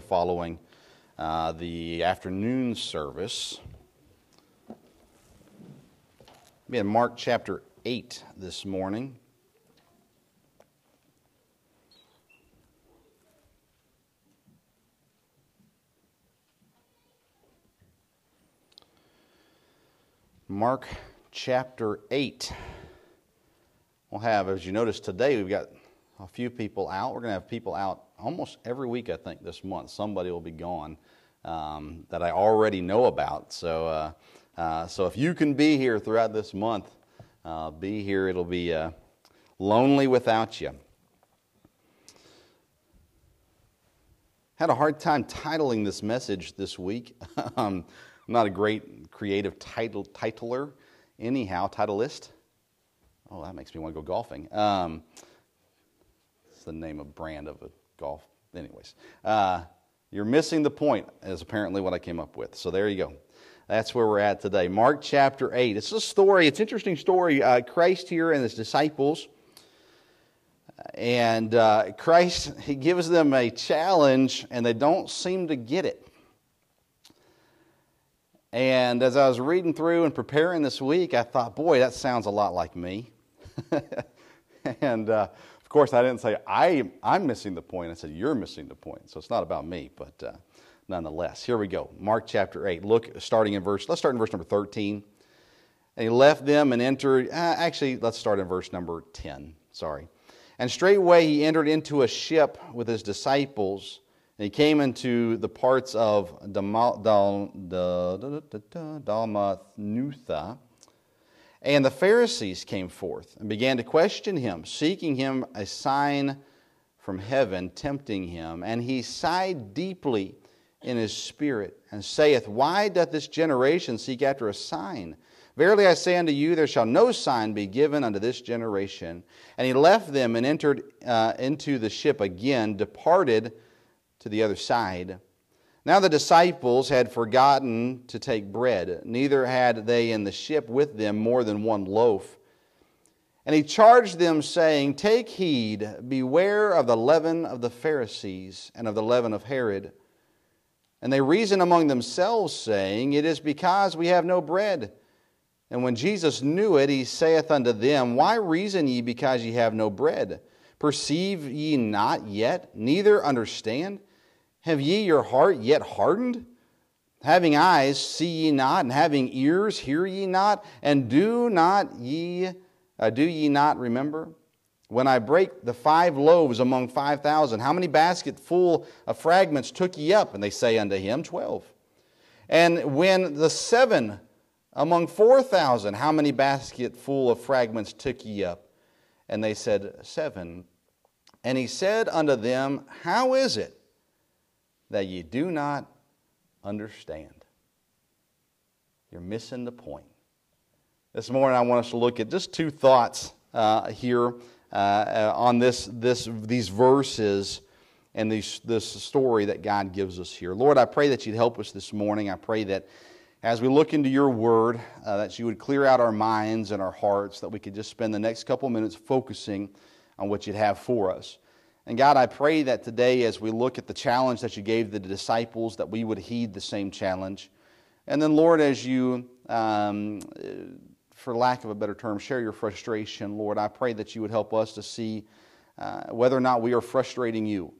following uh, the afternoon service. Be in Mark chapter 8 this morning. Mark chapter 8. We'll have, as you notice today, we've got a few people out. We're going to have people out almost every week, I think, this month. Somebody will be gone um, that I already know about. So, uh, uh, so if you can be here throughout this month, uh, be here. It'll be uh, lonely without you. Had a hard time titling this message this week. um, I'm not a great creative title titler, anyhow, titleist. Oh, that makes me want to go golfing. Um, it's the name of brand of a golf. Anyways, uh, you're missing the point, is apparently what I came up with. So there you go. That's where we're at today. Mark chapter 8. It's a story, it's an interesting story. Uh, Christ here and his disciples. And uh, Christ, he gives them a challenge, and they don't seem to get it. And as I was reading through and preparing this week, I thought, boy, that sounds a lot like me. and uh, of course, I didn't say I, I'm missing the point. I said, you're missing the point. So it's not about me, but uh, nonetheless. Here we go. Mark chapter 8. Look, starting in verse, let's start in verse number 13. And he left them and entered, uh, actually, let's start in verse number 10. Sorry. And straightway he entered into a ship with his disciples and he came into the parts of Dalmanutha. And the Pharisees came forth and began to question him, seeking him a sign from heaven, tempting him. And he sighed deeply in his spirit, and saith, Why doth this generation seek after a sign? Verily I say unto you, there shall no sign be given unto this generation. And he left them and entered uh, into the ship again, departed to the other side. Now the disciples had forgotten to take bread, neither had they in the ship with them more than one loaf. And he charged them, saying, Take heed, beware of the leaven of the Pharisees and of the leaven of Herod. And they reasoned among themselves, saying, It is because we have no bread. And when Jesus knew it, he saith unto them, Why reason ye because ye have no bread? Perceive ye not yet, neither understand? Have ye your heart yet hardened? Having eyes, see ye not, and having ears, hear ye not, and do not ye uh, do ye not remember? When I break the five loaves among five thousand, how many baskets full of fragments took ye up? And they say unto him, Twelve. And when the seven among four thousand, how many basket full of fragments took ye up? And they said, Seven. And he said unto them, How is it that you do not understand. You're missing the point. This morning, I want us to look at just two thoughts uh, here uh, on this, this, these verses and these, this story that God gives us here. Lord, I pray that you'd help us this morning. I pray that as we look into your word, uh, that you would clear out our minds and our hearts, that we could just spend the next couple minutes focusing on what you'd have for us. And God, I pray that today, as we look at the challenge that you gave the disciples, that we would heed the same challenge. And then, Lord, as you, um, for lack of a better term, share your frustration, Lord, I pray that you would help us to see uh, whether or not we are frustrating you.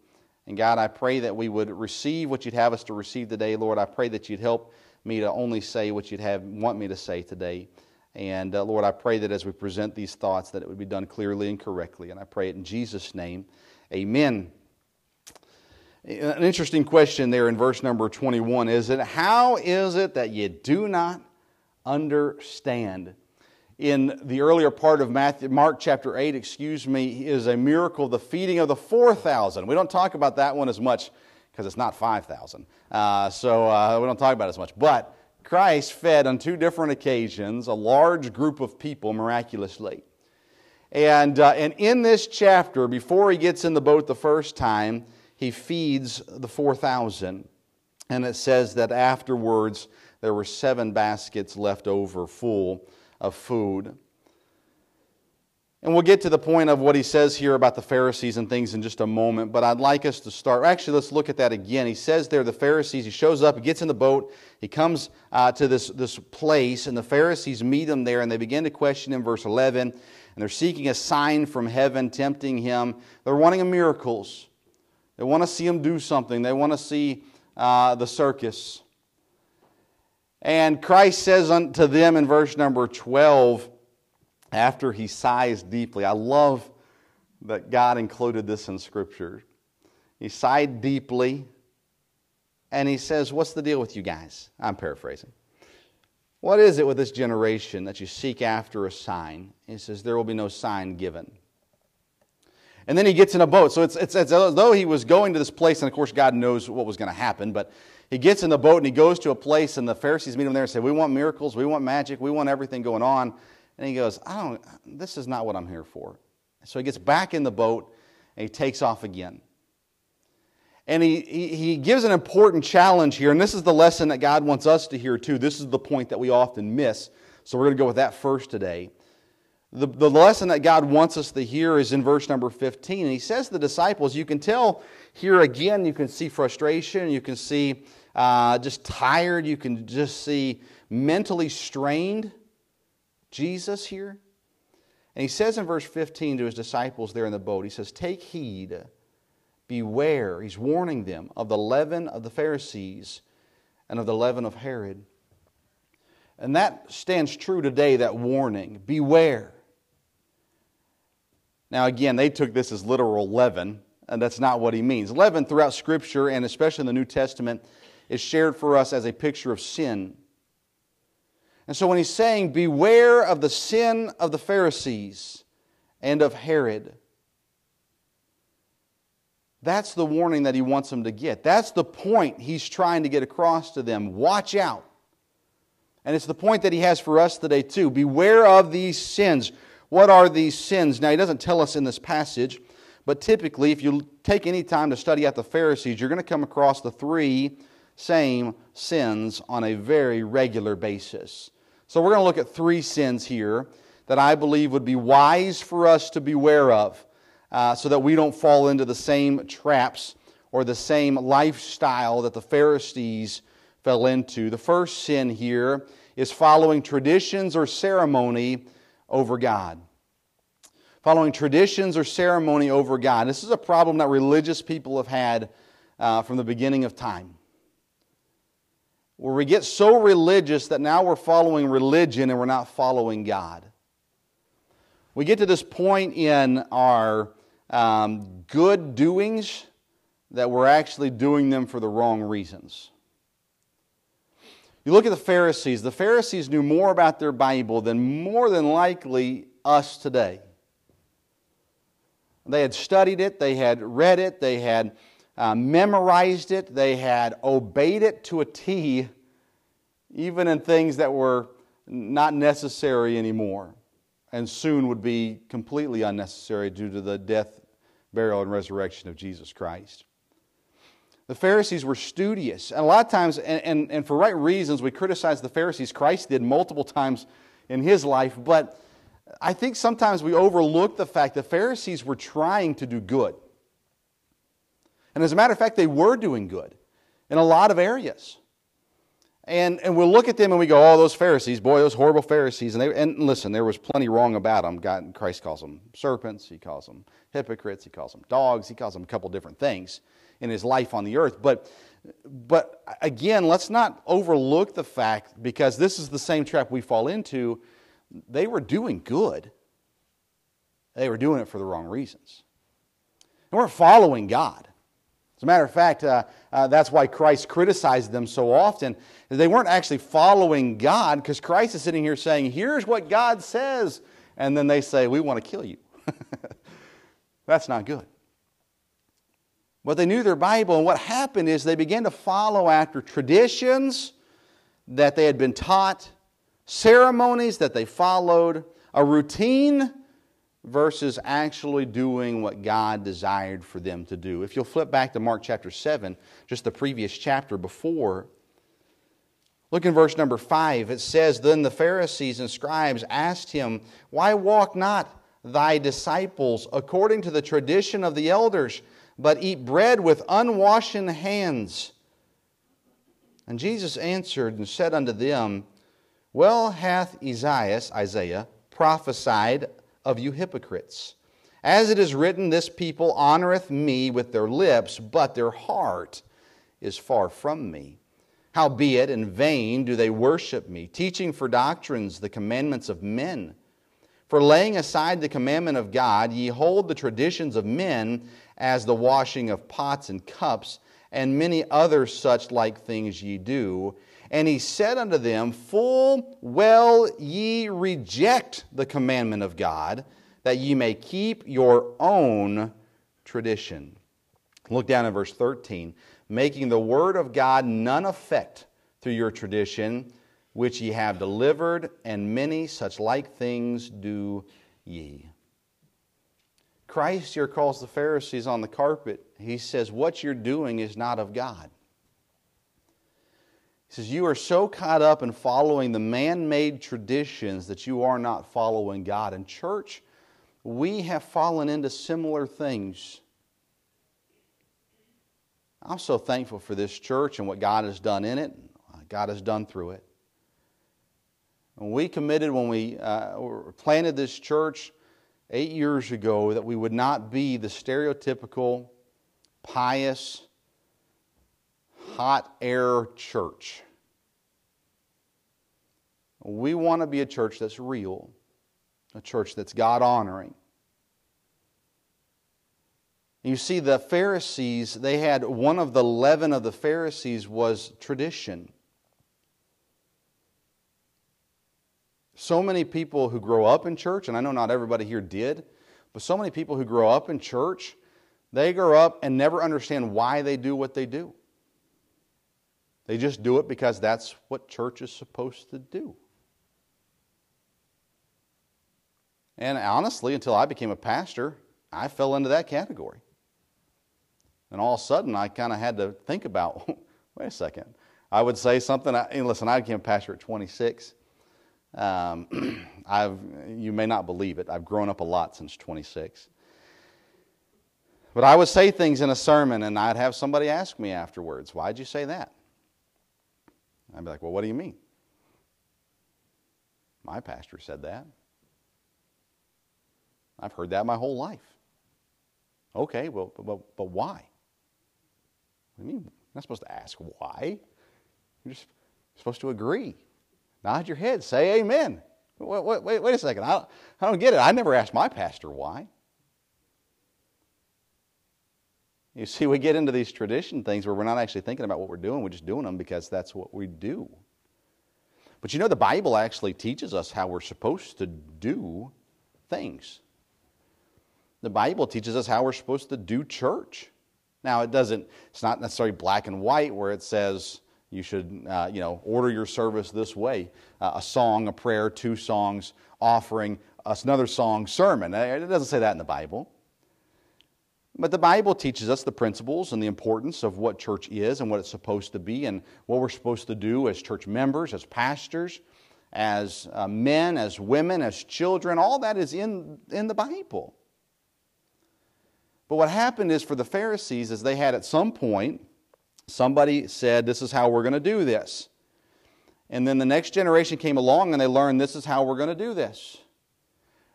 And God, I pray that we would receive what you'd have us to receive today, Lord. I pray that you'd help me to only say what you'd have want me to say today. And uh, Lord, I pray that as we present these thoughts, that it would be done clearly and correctly. And I pray it in Jesus' name. Amen. An interesting question there in verse number 21 is it how is it that you do not understand? In the earlier part of Matthew, Mark chapter 8, excuse me, is a miracle, the feeding of the 4,000. We don't talk about that one as much because it's not 5,000. Uh, so uh, we don't talk about it as much. But Christ fed on two different occasions a large group of people miraculously. And, uh, and in this chapter, before he gets in the boat the first time, he feeds the 4,000. And it says that afterwards there were seven baskets left over full of food. And we'll get to the point of what he says here about the Pharisees and things in just a moment, but I'd like us to start. Actually, let's look at that again. He says there, the Pharisees, he shows up, he gets in the boat, he comes uh, to this, this place, and the Pharisees meet him there, and they begin to question him, verse 11, and they're seeking a sign from heaven, tempting him. They're wanting miracles. They want to see him do something, they want to see uh, the circus. And Christ says unto them in verse number 12, after he sighs deeply. I love that God included this in Scripture. He sighed deeply and he says, What's the deal with you guys? I'm paraphrasing. What is it with this generation that you seek after a sign? He says, There will be no sign given. And then he gets in a boat. So it's, it's, it's as though he was going to this place, and of course, God knows what was going to happen. But he gets in the boat and he goes to a place, and the Pharisees meet him there and say, We want miracles, we want magic, we want everything going on. And he goes, I don't, this is not what I'm here for. So he gets back in the boat and he takes off again. And he, he, gives an important challenge here, and this is the lesson that God wants us to hear too. This is the point that we often miss. So we're going to go with that first today. The, the lesson that God wants us to hear is in verse number 15. And he says to the disciples, you can tell here again, you can see frustration, you can see uh, just tired, you can just see mentally strained. Jesus here. And he says in verse 15 to his disciples there in the boat, he says, Take heed, beware. He's warning them of the leaven of the Pharisees and of the leaven of Herod. And that stands true today, that warning. Beware. Now, again, they took this as literal leaven, and that's not what he means. Leaven throughout Scripture, and especially in the New Testament, is shared for us as a picture of sin. And so when he's saying, Beware of the sin of the Pharisees and of Herod, that's the warning that he wants them to get. That's the point he's trying to get across to them. Watch out. And it's the point that he has for us today, too. Beware of these sins. What are these sins? Now, he doesn't tell us in this passage, but typically, if you take any time to study out the Pharisees, you're going to come across the three same sins on a very regular basis. So we're going to look at three sins here that I believe would be wise for us to beware of uh, so that we don't fall into the same traps or the same lifestyle that the Pharisees fell into. The first sin here is following traditions or ceremony over God. Following traditions or ceremony over God. This is a problem that religious people have had uh, from the beginning of time where we get so religious that now we're following religion and we're not following God. We get to this point in our um, good doings that we're actually doing them for the wrong reasons. You look at the Pharisees, the Pharisees knew more about their Bible than more than likely us today. They had studied it, they had read it, they had uh, memorized it, they had obeyed it to a T, even in things that were not necessary anymore and soon would be completely unnecessary due to the death, burial, and resurrection of Jesus Christ. The Pharisees were studious. And a lot of times, and, and, and for right reasons, we criticize the Pharisees. Christ did multiple times in his life, but I think sometimes we overlook the fact the Pharisees were trying to do good. And as a matter of fact, they were doing good in a lot of areas. And, and we'll look at them and we go, oh, those Pharisees, boy, those horrible Pharisees. And, they, and listen, there was plenty wrong about them. God, Christ calls them serpents, He calls them hypocrites, He calls them dogs, He calls them a couple different things in His life on the earth. But, but again, let's not overlook the fact, because this is the same trap we fall into, they were doing good. They were doing it for the wrong reasons. They weren't following God. As a matter of fact, uh, uh, that's why Christ criticized them so often. They weren't actually following God because Christ is sitting here saying, Here's what God says. And then they say, We want to kill you. that's not good. But they knew their Bible, and what happened is they began to follow after traditions that they had been taught, ceremonies that they followed, a routine versus actually doing what God desired for them to do. If you'll flip back to Mark chapter 7, just the previous chapter before, look in verse number 5. It says, Then the Pharisees and scribes asked him, Why walk not thy disciples according to the tradition of the elders, but eat bread with unwashen hands. And Jesus answered and said unto them, Well hath Isaiah, Isaiah prophesied of you hypocrites. As it is written, This people honoreth me with their lips, but their heart is far from me. Howbeit, in vain do they worship me, teaching for doctrines the commandments of men. For laying aside the commandment of God, ye hold the traditions of men as the washing of pots and cups, and many other such like things ye do. And he said unto them, Full well ye reject the commandment of God, that ye may keep your own tradition. Look down in verse 13. Making the word of God none effect through your tradition, which ye have delivered, and many such like things do ye. Christ here calls the Pharisees on the carpet. He says, What you're doing is not of God. He says, You are so caught up in following the man made traditions that you are not following God. And, church, we have fallen into similar things. I'm so thankful for this church and what God has done in it, God has done through it. we committed when we uh, planted this church eight years ago that we would not be the stereotypical, pious, hot air church. We want to be a church that's real, a church that's God honoring. You see, the Pharisees, they had one of the leaven of the Pharisees was tradition. So many people who grow up in church, and I know not everybody here did, but so many people who grow up in church, they grow up and never understand why they do what they do. They just do it because that's what church is supposed to do. And honestly, until I became a pastor, I fell into that category. And all of a sudden, I kind of had to think about wait a second. I would say something. I, listen, I became a pastor at 26. Um, I've, you may not believe it, I've grown up a lot since 26. But I would say things in a sermon, and I'd have somebody ask me afterwards, Why'd you say that? I'd be like, Well, what do you mean? My pastor said that. I've heard that my whole life. Okay, well, but, but why? What do you mean? You're not supposed to ask why. You're just supposed to agree. Nod your head, say amen. Wait, wait, wait, wait a second. I, I don't get it. I never asked my pastor why. You see, we get into these tradition things where we're not actually thinking about what we're doing, we're just doing them because that's what we do. But you know, the Bible actually teaches us how we're supposed to do things. The Bible teaches us how we're supposed to do church. Now, it doesn't, it's not necessarily black and white where it says, you should, uh, you know, order your service this way uh, a song, a prayer, two songs, offering, another song, sermon. It doesn't say that in the Bible. But the Bible teaches us the principles and the importance of what church is and what it's supposed to be and what we're supposed to do as church members, as pastors, as uh, men, as women, as children. All that is in, in the Bible. But what happened is for the Pharisees is they had at some point Somebody said, This is how we're going to do this. And then the next generation came along and they learned, This is how we're going to do this.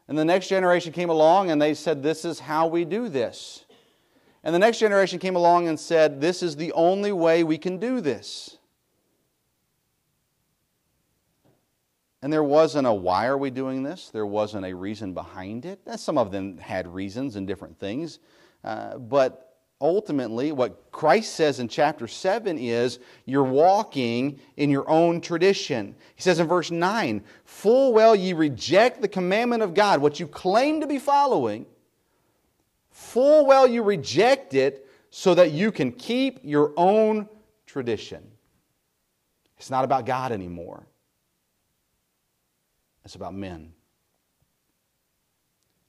And the next generation came along and they said, This is how we do this. And the next generation came along and said, This is the only way we can do this. And there wasn't a why are we doing this? There wasn't a reason behind it. Some of them had reasons and different things. Uh, but ultimately, what Christ says in chapter 7 is you're walking in your own tradition. He says in verse 9, Full well ye reject the commandment of God, what you claim to be following, full well you reject it so that you can keep your own tradition. It's not about God anymore, it's about men.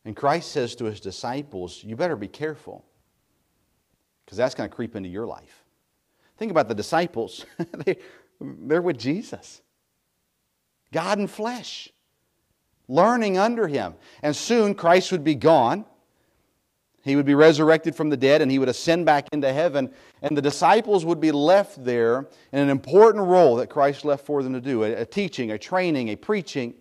And Christ says to his disciples, You better be careful because that's going to creep into your life. Think about the disciples, they, they're with Jesus, God in flesh. learning under him. And soon Christ would be gone. He would be resurrected from the dead and he would ascend back into heaven. And the disciples would be left there in an important role that Christ left for them to do a, a teaching, a training, a preaching.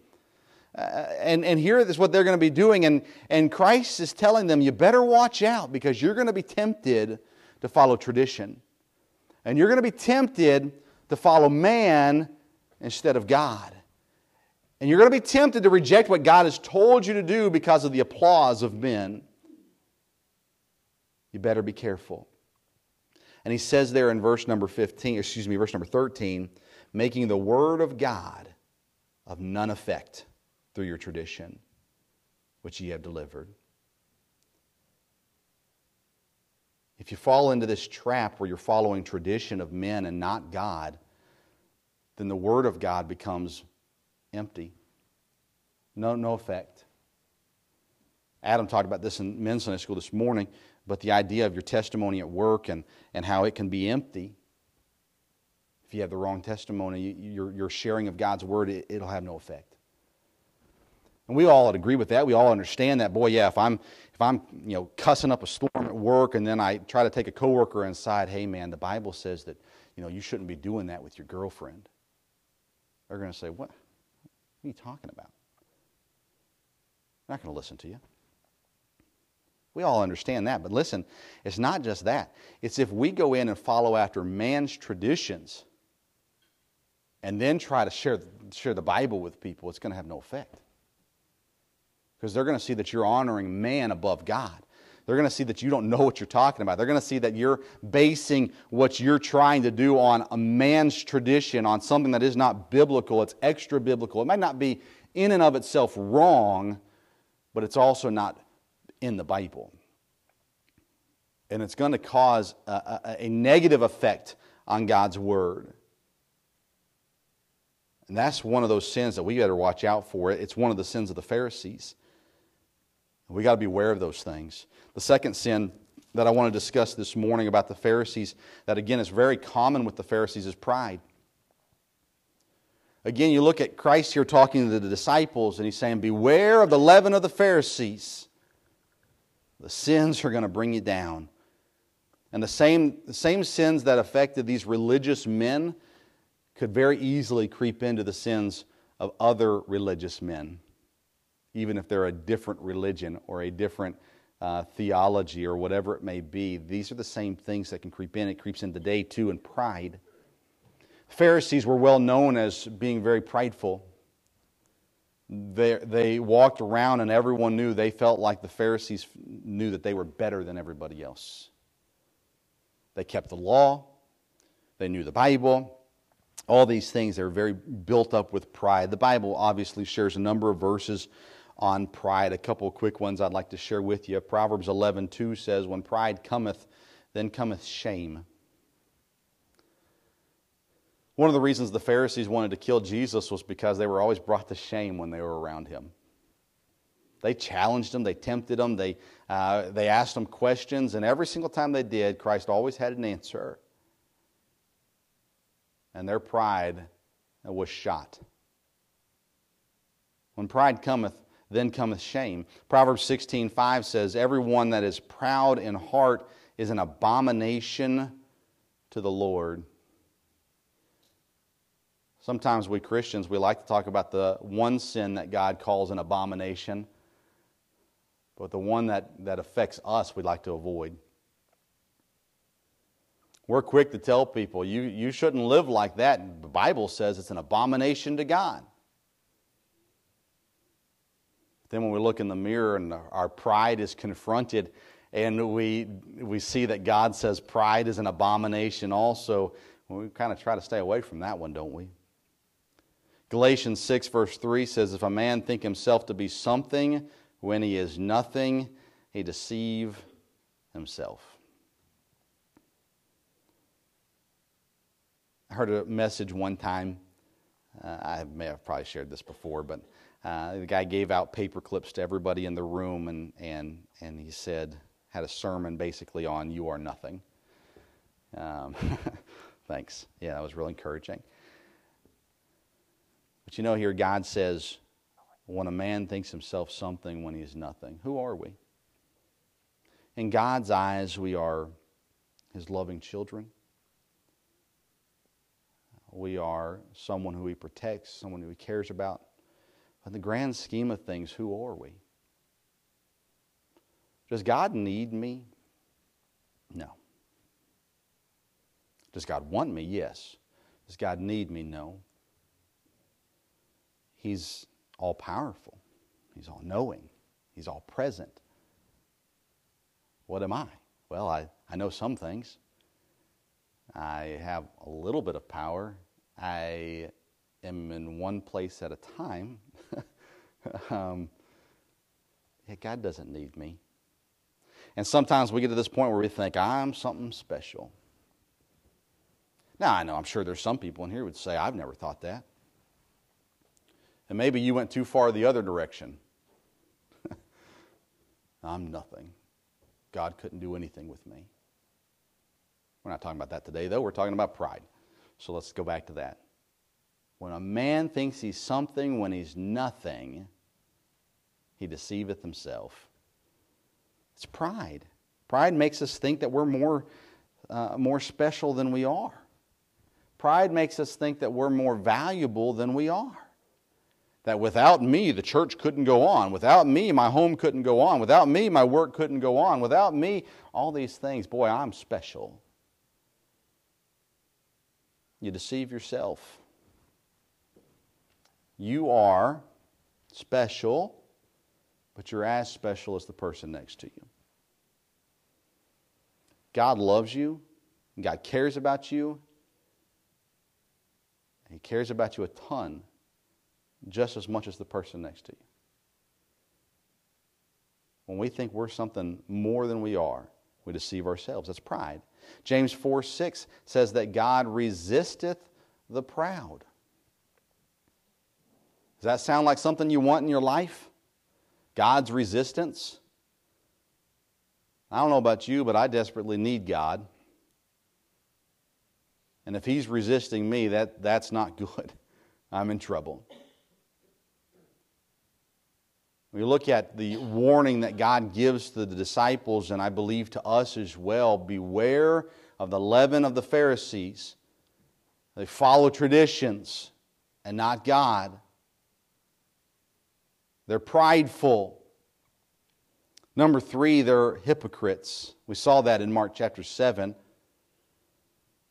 Uh, and, and here is what they're going to be doing. And, and Christ is telling them, you better watch out because you're going to be tempted to follow tradition. And you're going to be tempted to follow man instead of God. And you're going to be tempted to reject what God has told you to do because of the applause of men. You better be careful. And he says there in verse number 15, excuse me, verse number 13, making the word of God of none effect through your tradition, which ye have delivered. If you fall into this trap where you're following tradition of men and not God, then the Word of God becomes empty. No, no effect. Adam talked about this in men's Sunday school this morning, but the idea of your testimony at work and, and how it can be empty. If you have the wrong testimony, your, your sharing of God's Word, it, it'll have no effect. And we all agree with that. We all understand that. Boy, yeah, if I'm if I'm you know cussing up a storm at work and then I try to take a coworker inside, hey man, the Bible says that you know you shouldn't be doing that with your girlfriend. They're going to say, what? What are you talking about? I'm not going to listen to you. We all understand that. But listen, it's not just that. It's if we go in and follow after man's traditions and then try to share, share the Bible with people, it's going to have no effect because they're going to see that you're honoring man above God. They're going to see that you don't know what you're talking about. They're going to see that you're basing what you're trying to do on a man's tradition, on something that is not biblical. It's extra biblical. It might not be in and of itself wrong, but it's also not in the Bible. And it's going to cause a, a, a negative effect on God's Word. And that's one of those sins that we better watch out for. It's one of the sins of the Pharisees. We got to be aware of those things. The second sin that I want to discuss this morning about the Pharisees, that again is very common with the Pharisees, is pride. Again, you look at Christ here talking to the disciples, and he's saying, Beware of the leaven of the Pharisees. The sins are going to bring you down. And the same, the same sins that affected these religious men could very easily creep into the sins of other religious men even if they're a different religion or a different uh, theology or whatever it may be. These are the same things that can creep in. It creeps in today too, and pride. Pharisees were well known as being very prideful. They, they walked around and everyone knew, they felt like the Pharisees knew that they were better than everybody else. They kept the law, they knew the Bible, all these things. They were very built up with pride. The Bible obviously shares a number of verses on pride. A couple quick ones I'd like to share with you. Proverbs 11 2 says, When pride cometh, then cometh shame. One of the reasons the Pharisees wanted to kill Jesus was because they were always brought to shame when they were around him. They challenged him, they tempted him, they, uh, they asked him questions, and every single time they did, Christ always had an answer. And their pride was shot. When pride cometh, then cometh shame. Proverbs 16 5 says, Everyone that is proud in heart is an abomination to the Lord. Sometimes we Christians, we like to talk about the one sin that God calls an abomination, but the one that, that affects us, we'd like to avoid. We're quick to tell people, you, you shouldn't live like that. The Bible says it's an abomination to God. Then, when we look in the mirror and our pride is confronted, and we, we see that God says pride is an abomination also, we kind of try to stay away from that one, don't we? Galatians 6, verse 3 says, If a man think himself to be something when he is nothing, he deceive himself. I heard a message one time. Uh, I may have probably shared this before, but uh, the guy gave out paper clips to everybody in the room, and, and, and he said, had a sermon basically on You Are Nothing. Um, thanks. Yeah, that was real encouraging. But you know, here God says, when a man thinks himself something when he is nothing. Who are we? In God's eyes, we are his loving children. We are someone who he protects, someone who he cares about. But in the grand scheme of things, who are we? Does God need me? No. Does God want me? Yes. Does God need me? No. He's all powerful, He's all knowing, He's all present. What am I? Well, I, I know some things. I have a little bit of power. I am in one place at a time. um, yeah, God doesn't need me. And sometimes we get to this point where we think, I'm something special. Now, I know, I'm sure there's some people in here would say, I've never thought that. And maybe you went too far the other direction. I'm nothing. God couldn't do anything with me. We're not talking about that today, though. We're talking about pride. So let's go back to that. When a man thinks he's something when he's nothing, he deceiveth himself. It's pride. Pride makes us think that we're more, uh, more special than we are. Pride makes us think that we're more valuable than we are. That without me, the church couldn't go on. Without me, my home couldn't go on. Without me, my work couldn't go on. Without me, all these things. Boy, I'm special. You deceive yourself. You are special, but you're as special as the person next to you. God loves you, God cares about you, He cares about you a ton just as much as the person next to you. When we think we're something more than we are, we deceive ourselves. That's pride. James 4 6 says that God resisteth the proud. Does that sound like something you want in your life? God's resistance? I don't know about you, but I desperately need God. And if He's resisting me, that, that's not good. I'm in trouble. We look at the warning that God gives to the disciples, and I believe to us as well beware of the leaven of the Pharisees. They follow traditions and not God. They're prideful. Number three, they're hypocrites. We saw that in Mark chapter 7.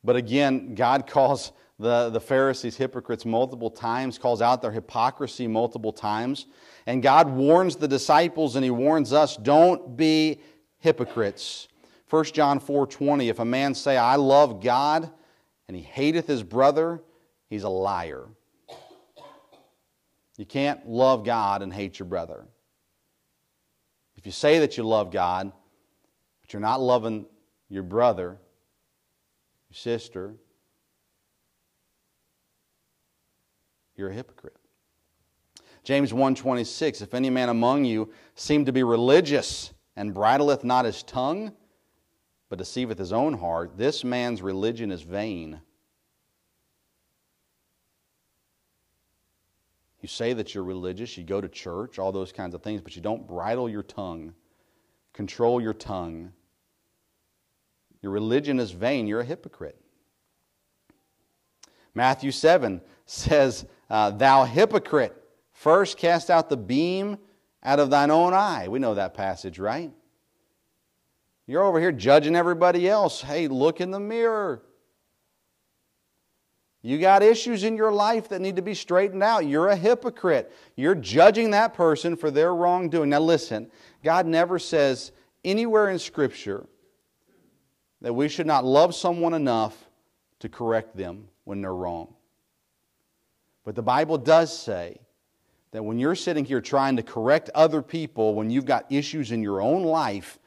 But again, God calls the, the Pharisees hypocrites multiple times, calls out their hypocrisy multiple times. And God warns the disciples and he warns us don't be hypocrites. 1 John 4 20, if a man say, I love God, and he hateth his brother, he's a liar. You can't love God and hate your brother. If you say that you love God, but you're not loving your brother, your sister, you're a hypocrite. James 1:26 If any man among you seem to be religious and bridleth not his tongue but deceiveth his own heart this man's religion is vain. You say that you're religious, you go to church, all those kinds of things, but you don't bridle your tongue, control your tongue. Your religion is vain, you're a hypocrite. Matthew 7 says, uh, Thou hypocrite, First, cast out the beam out of thine own eye. We know that passage, right? You're over here judging everybody else. Hey, look in the mirror. You got issues in your life that need to be straightened out. You're a hypocrite. You're judging that person for their wrongdoing. Now, listen, God never says anywhere in Scripture that we should not love someone enough to correct them when they're wrong. But the Bible does say that when you're sitting here trying to correct other people when you've got issues in your own life,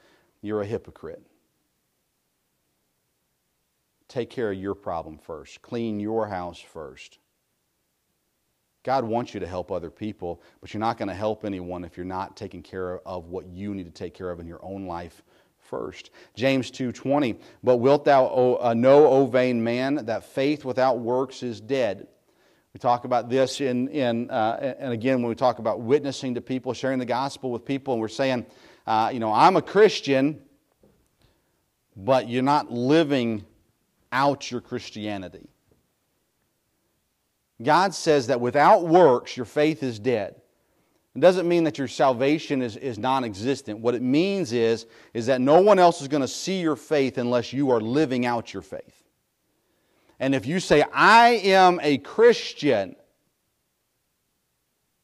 you're a hypocrite. Take care of your problem first, clean your house first. God wants you to help other people, but you're not going to help anyone if you're not taking care of what you need to take care of in your own life first. James 2:20, "But wilt thou uh, know, O vain man, that faith without works is dead?" We talk about this in, in uh, and again, when we talk about witnessing to people, sharing the gospel with people, and we're saying, uh, you know, I'm a Christian, but you're not living out your Christianity. God says that without works, your faith is dead. It doesn't mean that your salvation is, is non existent. What it means is, is that no one else is going to see your faith unless you are living out your faith. And if you say, I am a Christian,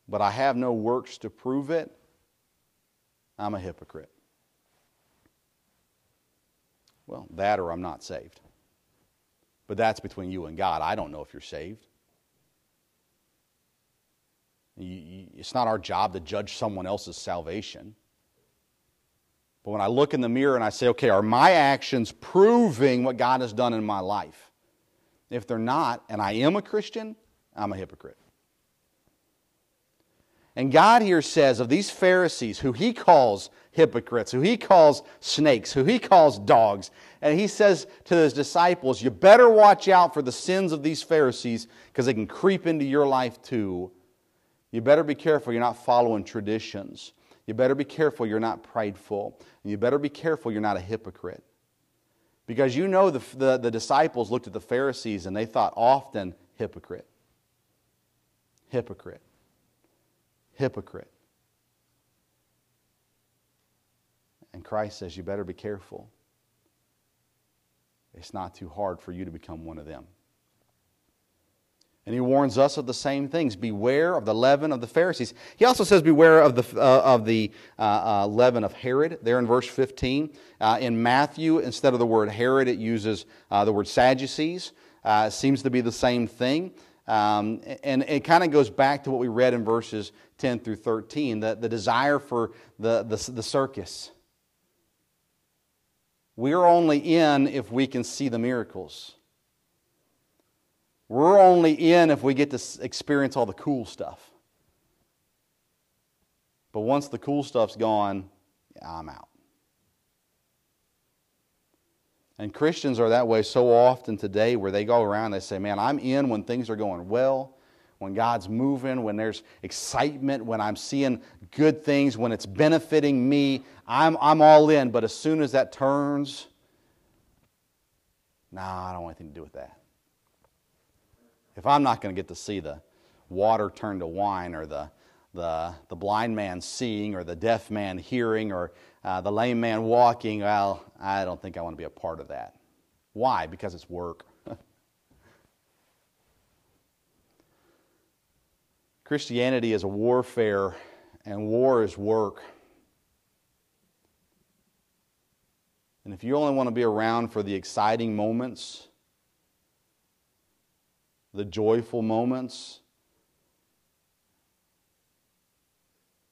but I have no works to prove it, I'm a hypocrite. Well, that or I'm not saved. But that's between you and God. I don't know if you're saved. It's not our job to judge someone else's salvation. But when I look in the mirror and I say, okay, are my actions proving what God has done in my life? If they're not, and I am a Christian, I'm a hypocrite. And God here says of these Pharisees, who he calls hypocrites, who he calls snakes, who he calls dogs, and he says to his disciples, You better watch out for the sins of these Pharisees because they can creep into your life too you better be careful you're not following traditions. You better be careful you're not prideful. And you better be careful you're not a hypocrite. Because you know the, the, the disciples looked at the Pharisees and they thought often, hypocrite. Hypocrite. Hypocrite. And Christ says, You better be careful. It's not too hard for you to become one of them. And he warns us of the same things. Beware of the leaven of the Pharisees. He also says, Beware of the, uh, of the uh, uh, leaven of Herod, there in verse 15. Uh, in Matthew, instead of the word Herod, it uses uh, the word Sadducees. Uh, it seems to be the same thing. Um, and it kind of goes back to what we read in verses 10 through 13 the, the desire for the, the, the circus. We're only in if we can see the miracles. We're only in if we get to experience all the cool stuff. But once the cool stuff's gone, I'm out. And Christians are that way so often today where they go around, and they say, Man, I'm in when things are going well, when God's moving, when there's excitement, when I'm seeing good things, when it's benefiting me. I'm, I'm all in. But as soon as that turns, nah, I don't want anything to do with that. If I'm not going to get to see the water turn to wine or the, the, the blind man seeing or the deaf man hearing or uh, the lame man walking, well, I don't think I want to be a part of that. Why? Because it's work. Christianity is a warfare, and war is work. And if you only want to be around for the exciting moments, the joyful moments,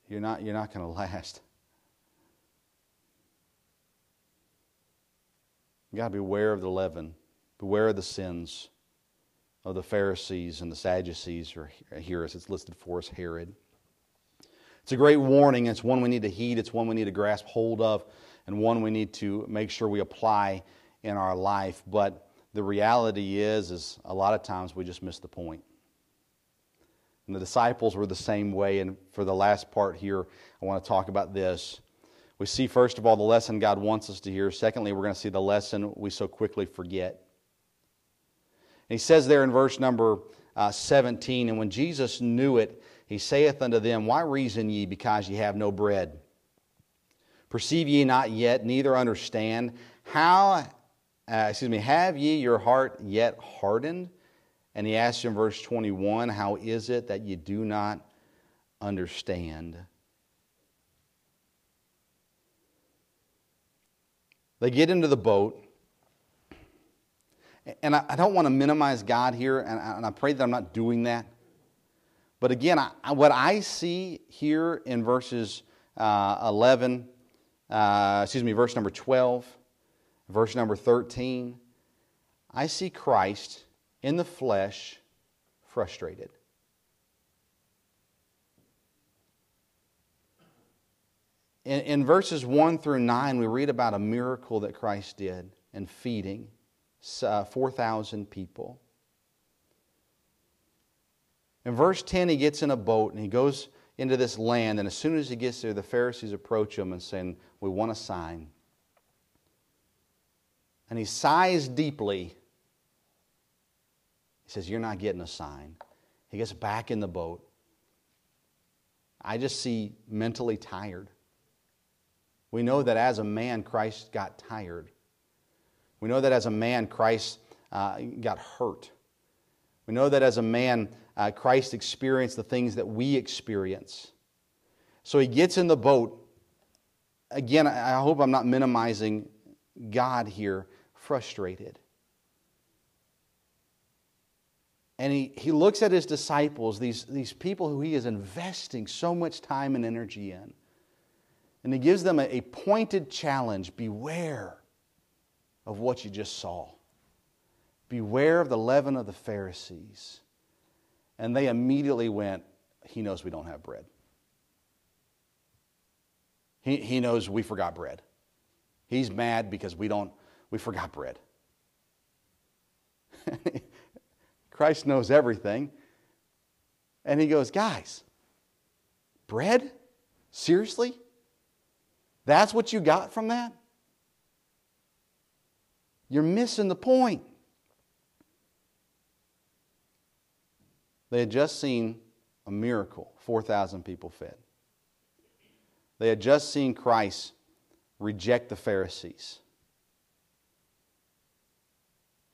you're not, you're not going to last. You got to beware of the leaven, beware of the sins of the Pharisees and the Sadducees, or uh, here as it's listed for us, Herod. It's a great warning. It's one we need to heed. It's one we need to grasp hold of, and one we need to make sure we apply in our life. But the reality is is a lot of times we just miss the point. And the disciples were the same way. And for the last part here i want to talk about this. We see first of all the lesson god wants us to hear. Secondly we're going to see the lesson we so quickly forget. And he says there in verse number uh, 17 and when jesus knew it he saith unto them why reason ye because ye have no bread? Perceive ye not yet neither understand. How uh, excuse me, have ye your heart yet hardened? And he asks in verse 21, How is it that you do not understand? They get into the boat. And I, don't want to minimize God here, and I, pray that I'm not doing that. But again, what I see here in verses uh, 11, uh, excuse me, verse number 12, Verse number 13 I see Christ in the flesh frustrated. In, in, verses 1 through 9, we read about a miracle that Christ did in feeding uh, 4,000 people. In verse 10, he gets in a boat and he goes into this land. And as soon as he gets there, the Pharisees approach him and saying, We want a sign. And he sighs deeply. He says, You're not getting a sign. He gets back in the boat. I just see mentally tired. We know that as a man, Christ got tired. We know that as a man, Christ uh, got hurt. We know that as a man, uh, Christ experienced the things that we experience. So he gets in the boat. Again, I hope I'm not minimizing God here, frustrated. And he, he looks at his disciples, these, these people who he is investing so much time and energy in. And he gives them a, a pointed challenge beware of what you just saw. Beware of the leaven of the Pharisees. And they immediately went, He knows we don't have bread. He, he knows we forgot bread. He's mad because we don't, we forgot bread. Christ knows everything. And he goes, Guys, bread? Seriously? That's what you got from that? You're missing the point. They had just seen a miracle 4,000 people fed. They had just seen Christ reject the Pharisees.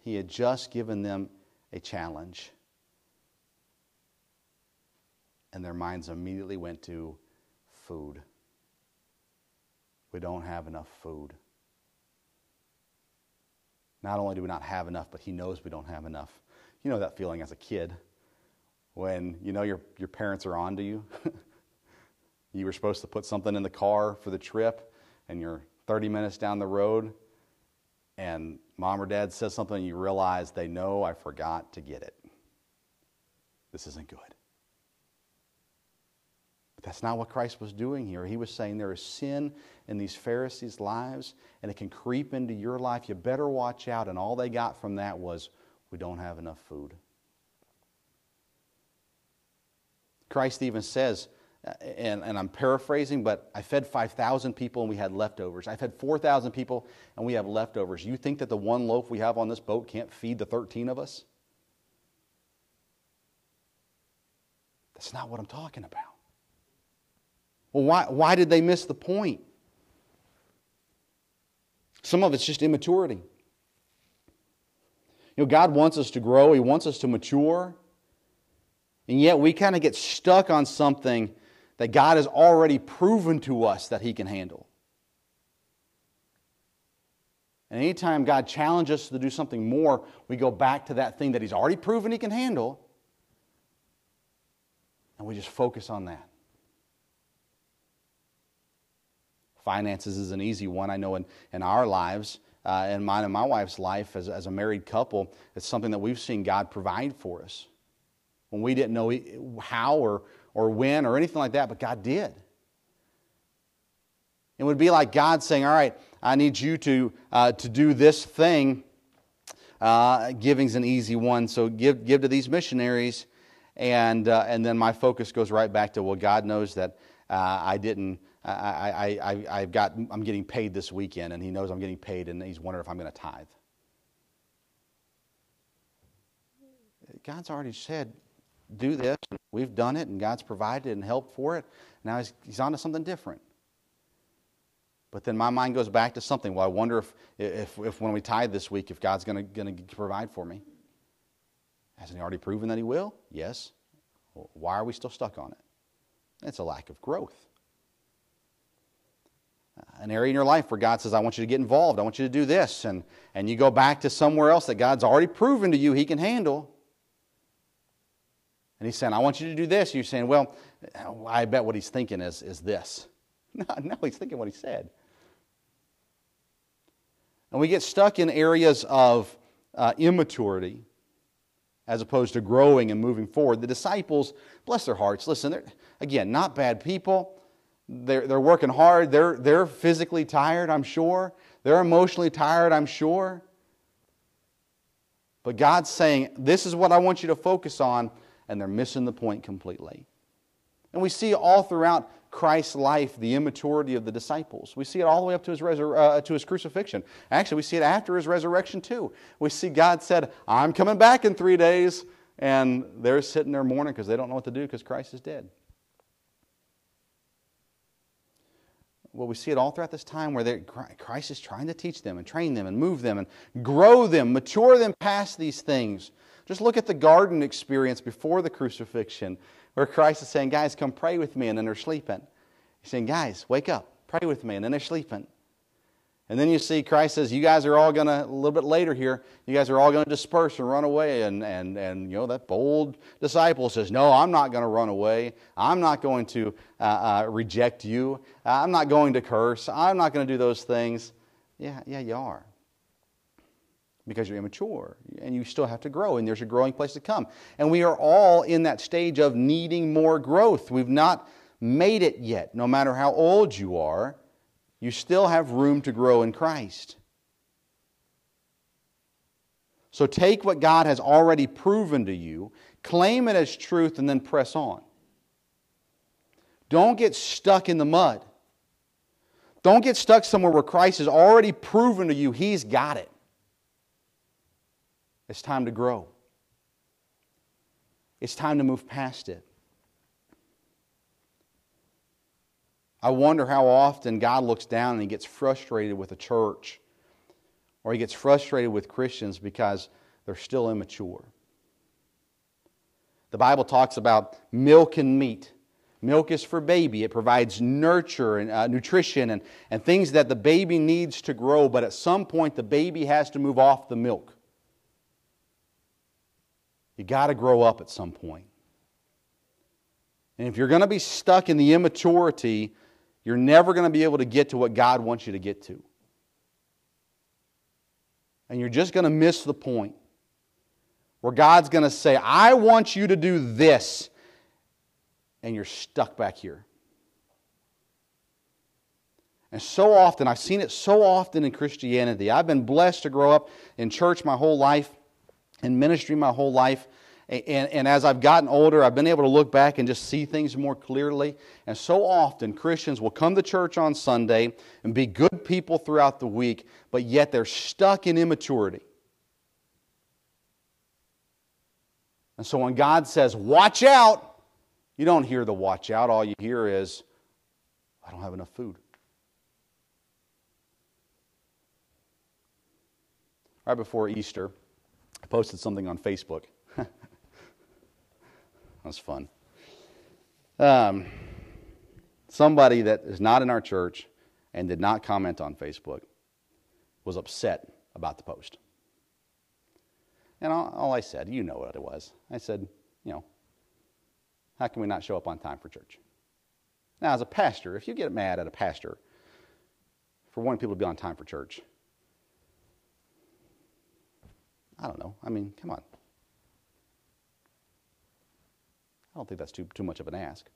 He had just given them a challenge. And their minds immediately went to food. We don't have enough food. Not only do we not have enough, but he knows we don't have enough. You know that feeling as a kid when you know your, your parents are on to you. you were supposed to put something in the car for the trip, and you're 30 minutes down the road, and mom or dad says something, and you realize they know I forgot to get it. This isn't good. But that's not what Christ was doing here. He was saying there is sin in these Pharisees' lives, and it can creep into your life. You better watch out. And all they got from that was, we don't have enough food. Christ even says, and, and I'm paraphrasing, but I fed 5,000 people and we had leftovers. I fed 4,000 people and we have leftovers. You think that the one loaf we have on this boat can't feed the 13 of us? That's not what I'm talking about. Well, why, why did they miss the point? Some of it's just immaturity. You know, God wants us to grow, He wants us to mature. And yet we kind of get stuck on something that God has already proven to us that He can handle. And anytime God challenges us to do something more, we go back to that thing that He's already proven He can handle, and we just focus on that. Finances is an easy one. I know in, in our lives, uh, in mine and my wife's life as, as a married couple, it's something that we've seen God provide for us when we didn't know how or, or when or anything like that, but God did. It would be like God saying, All right, I need you to, uh, to do this thing. Uh, giving's an easy one, so give, give to these missionaries. And, uh, and then my focus goes right back to, well, God knows that uh, I didn't, I, I, I, I've got, I'm getting paid this weekend, and He knows I'm getting paid, and He's wondering if I'm going to tithe. God's already said, do this. We've done it, and God's provided and helped for it. Now he's, he's on to something different. But then my mind goes back to something. Well, I wonder if, if, if when we tithe this week, if God's going to provide for me. Hasn't he already proven that he will? Yes. Well, why are we still stuck on it? It's a lack of growth. Uh, an area in your life where God says, I want you to get involved. I want you to do this. And, and you go back to somewhere else that God's already proven to you he can handle. And he's saying, I want you to do this. And You're saying, well, I bet what he's thinking is, is this. No, no, he's thinking what he said. And we get stuck in areas of uh, immaturity as opposed to growing and moving forward. The disciples, bless their hearts, listen, they're, again, not bad people. They're, they're working hard. They're, they're physically tired, I'm sure. They're emotionally tired, I'm sure. But God's saying, This is what I want you to focus on and they're missing the point completely. And we see all throughout Christ's life the immaturity of the disciples. We see it all the way up to his, resur- uh, to his crucifixion. Actually, we see it after his resurrection too. We see God said, I'm coming back in three days. And they're sitting there mourning because they don't know what to do because Christ is dead. Well, we see it all throughout this time where Christ is trying to teach them and train them and move them and grow them, mature them past these things. Just look at the garden experience before the crucifixion where Christ is saying, Guys, come pray with me, and then they're sleeping. He's saying, Guys, wake up, pray with me, and then they're sleeping. And then you see Christ says, You guys are all going to, a little bit later here, you guys are all going to disperse and run away. And, and, and, you know, that bold disciple says, No, I'm not going to run away. I'm not going to uh, uh, reject you. I'm not going to curse. I'm not going to do those things. Yeah, yeah, you are. Because you're immature and you still have to grow, and there's a growing place to come. And we are all in that stage of needing more growth. We've not made it yet, no matter how old you are you still have room to grow in Christ. So take what God has already proven to you, claim it as truth, and then press on. Don't get stuck in the mud. Don't get stuck somewhere where Christ has already proven to you He's got it. It's time to grow. It's time to move past it. I wonder how often God looks down and he gets frustrated with a church or he gets frustrated with Christians because they're still immature. The Bible talks about milk and meat. Milk is for baby. It provides nurture and uh, nutrition and, and things that the baby needs to grow, but at some point the baby has to move off the milk. You got to grow up at some point. And if you're going to be stuck in the immaturity you're never going to be able to get to what God wants you to get to. And you're just going to miss the point where God's going to say, I want you to do this. And you're stuck back here. And so often, I've seen it so often in Christianity. I've been blessed to grow up in church my whole life, in ministry my whole life. And, and, as I've gotten older, I've been able to look back and just see things more clearly. And so often, Christians will come to church on Sunday and be good people throughout the week, but yet they're stuck in immaturity. And so when God says, watch out, you don't hear the watch out. All you hear is, I don't have enough food. Right before Easter, posted something on Facebook. That's fun. Um, somebody that is not in our church and did not comment on Facebook was upset about the post. And all, all, I said, you know what it was. I said, you know, how can we not show up on time for church? Now, as a pastor, if you get mad at a pastor for wanting people to be on time for church, I don't know. I mean, come on. I don't think that's too, too much of an ask.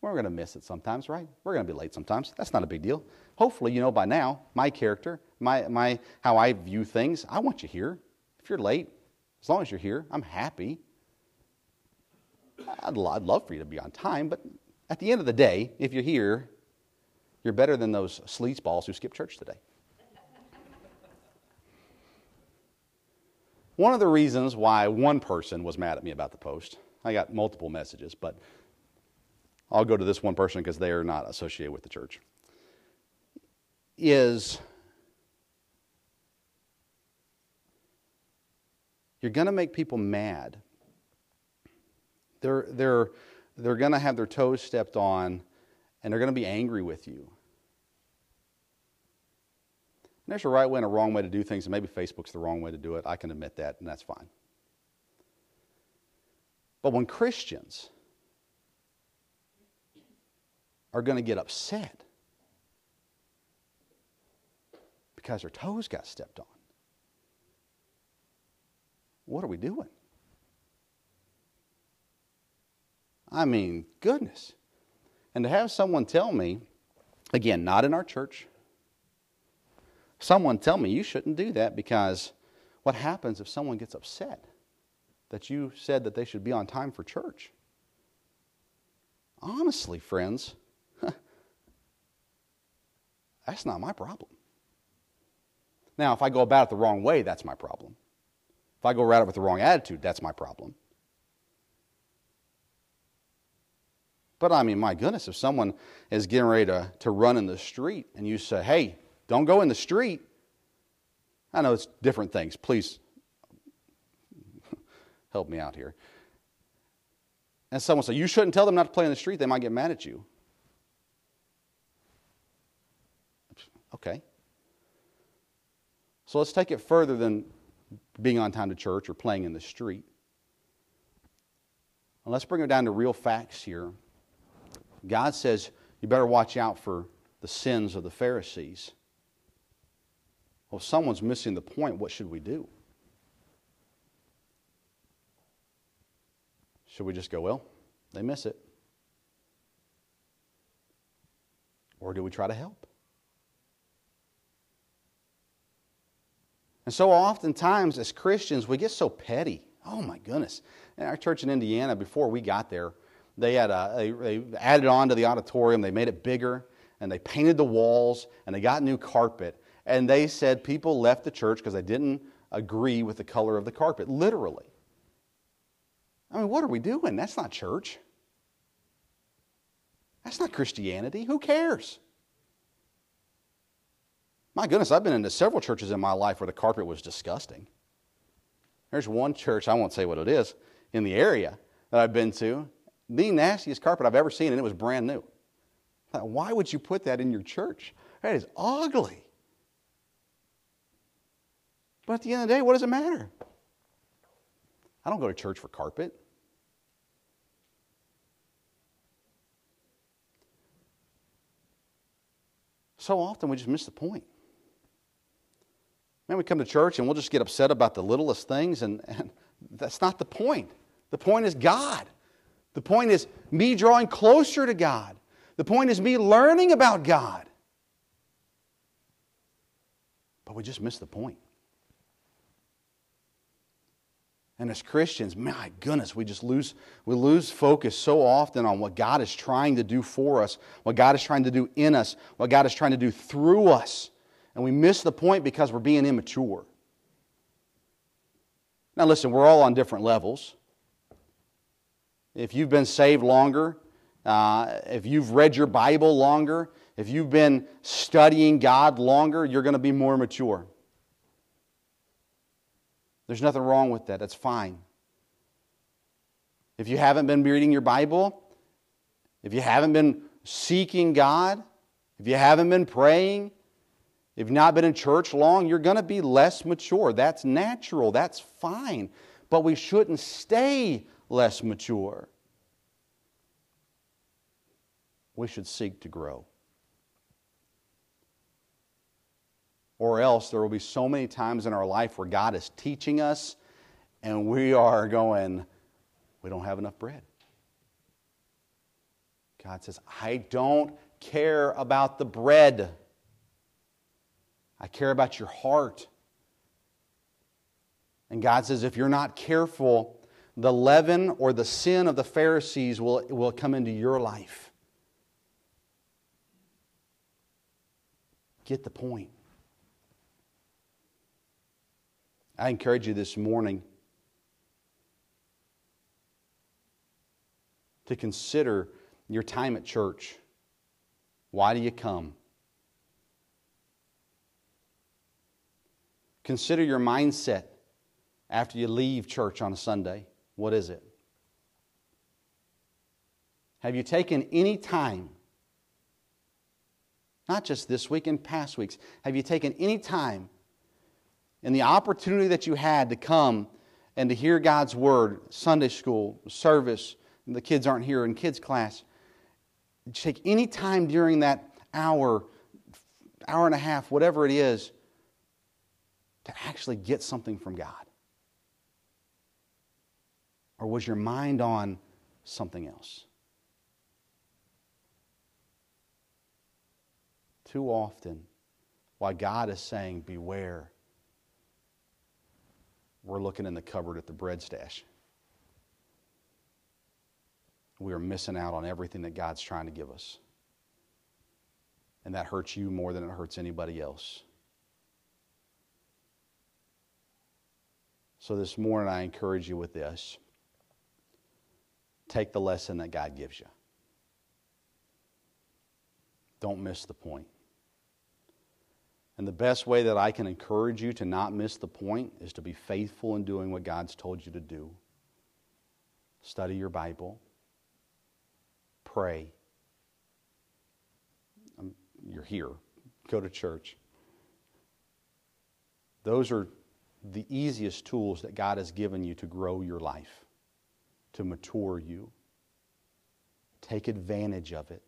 We're going to miss it sometimes, right? We're going to be late sometimes. That's not a big deal. Hopefully, you know by now my character, my, my, how I view things. I want you here. If you're late, as long as you're here, I'm happy. I'd, I'd love for you to be on time, but at the end of the day, if you're here, you're better than those sleazballs who skip church today. One of the reasons why one person was mad at me about the post I got multiple messages, but I'll go to this one person because they are not associated with the church. Is you're going to make people mad. They're, they're, they're going to have their toes stepped on and they're going to be angry with you. There's a right way and a wrong way to do things, and maybe Facebook's the wrong way to do it. I can admit that, and that's fine. But when Christians are going to get upset because their toes got stepped on, what are we doing? I mean, goodness. And to have someone tell me, again, not in our church, someone tell me you shouldn't do that because what happens if someone gets upset? that you said that they should be on time for church. Honestly, friends, that's not my problem. Now, if I go about it the wrong way, that's my problem. If I go about it with the wrong attitude, that's my problem. But I mean, my goodness, if someone is getting ready to, to run in the street and you say, hey, don't go in the street, I know it's different things. Please help me out here. And someone said, you shouldn't tell them not to play in the street, they might get mad at you. Okay. So let's take it further than being on time to church or playing in the street. And let's bring it down to real facts here. God says you better watch out for the sins of the Pharisees. Well, if someone's missing the point, what should we do? Should we just go, well, they miss it? Or do we try to help? And so oftentimes as Christians, we get so petty. Oh my goodness. In our church in Indiana, before we got there, they had a, they, they added on to the auditorium, they made it bigger, and they painted the walls, and they got new carpet. And they said people left the church because they didn't agree with the color of the carpet, literally. I mean, what are we doing? That's not church. That's not Christianity. Who cares? My goodness, I've been into several churches in my life where the carpet was disgusting. There's one church, I won't say what it is, in the area that I've been to, the nastiest carpet I've ever seen, and it was brand new. Why would you put that in your church? That is ugly. But at the end of the day, what does it matter? I don't go to church for carpet. So often we just miss the point. Man, we come to church and we'll just get upset about the littlest things, and, and that's not the point. The point is God. The point is me drawing closer to God. The point is me learning about God. But we just miss the point. And as Christians, my goodness, we just lose, we lose focus so often on what God is trying to do for us, what God is trying to do in us, what God is trying to do through us. And we miss the point because we're being immature. Now, listen, we're all on different levels. If you've been saved longer, uh, if you've read your Bible longer, if you've been studying God longer, you're going to be more mature. There's nothing wrong with that. That's fine. If you haven't been reading your Bible, if you haven't been seeking God, if you haven't been praying, if you've not been in church long, you're going to be less mature. That's natural. That's fine. But we shouldn't stay less mature. We should seek to grow. Or else there will be so many times in our life where God is teaching us and we are going, we don't have enough bread. God says, I don't care about the bread. I care about your heart. And God says, if you're not careful, the leaven or the sin of the Pharisees will, will come into your life. Get the point. I encourage you this morning to consider your time at church. Why do you come? Consider your mindset after you leave church on a Sunday. What is it? Have you taken any time, not just this week and past weeks, have you taken any time in the opportunity that you had to come and to hear God's word, Sunday school, service, the kids aren't here in kids' class, take any time during that hour, hour and a half, whatever it is, to actually get something from God? Or was your mind on something else? Too often, why God is saying, Beware we're looking in the cupboard at the bread stash. We are missing out on everything that God's trying to give us. And that hurts you more than it hurts anybody else. So this morning, I encourage you with this take the lesson that God gives you. Don't miss the point. And the best way that I can encourage you to not miss the point is to be faithful in doing what God's told you to do. Study your Bible, pray. Um, you're here, go to church. Those are the easiest tools that God has given you to grow your life, to mature you. Take advantage of it,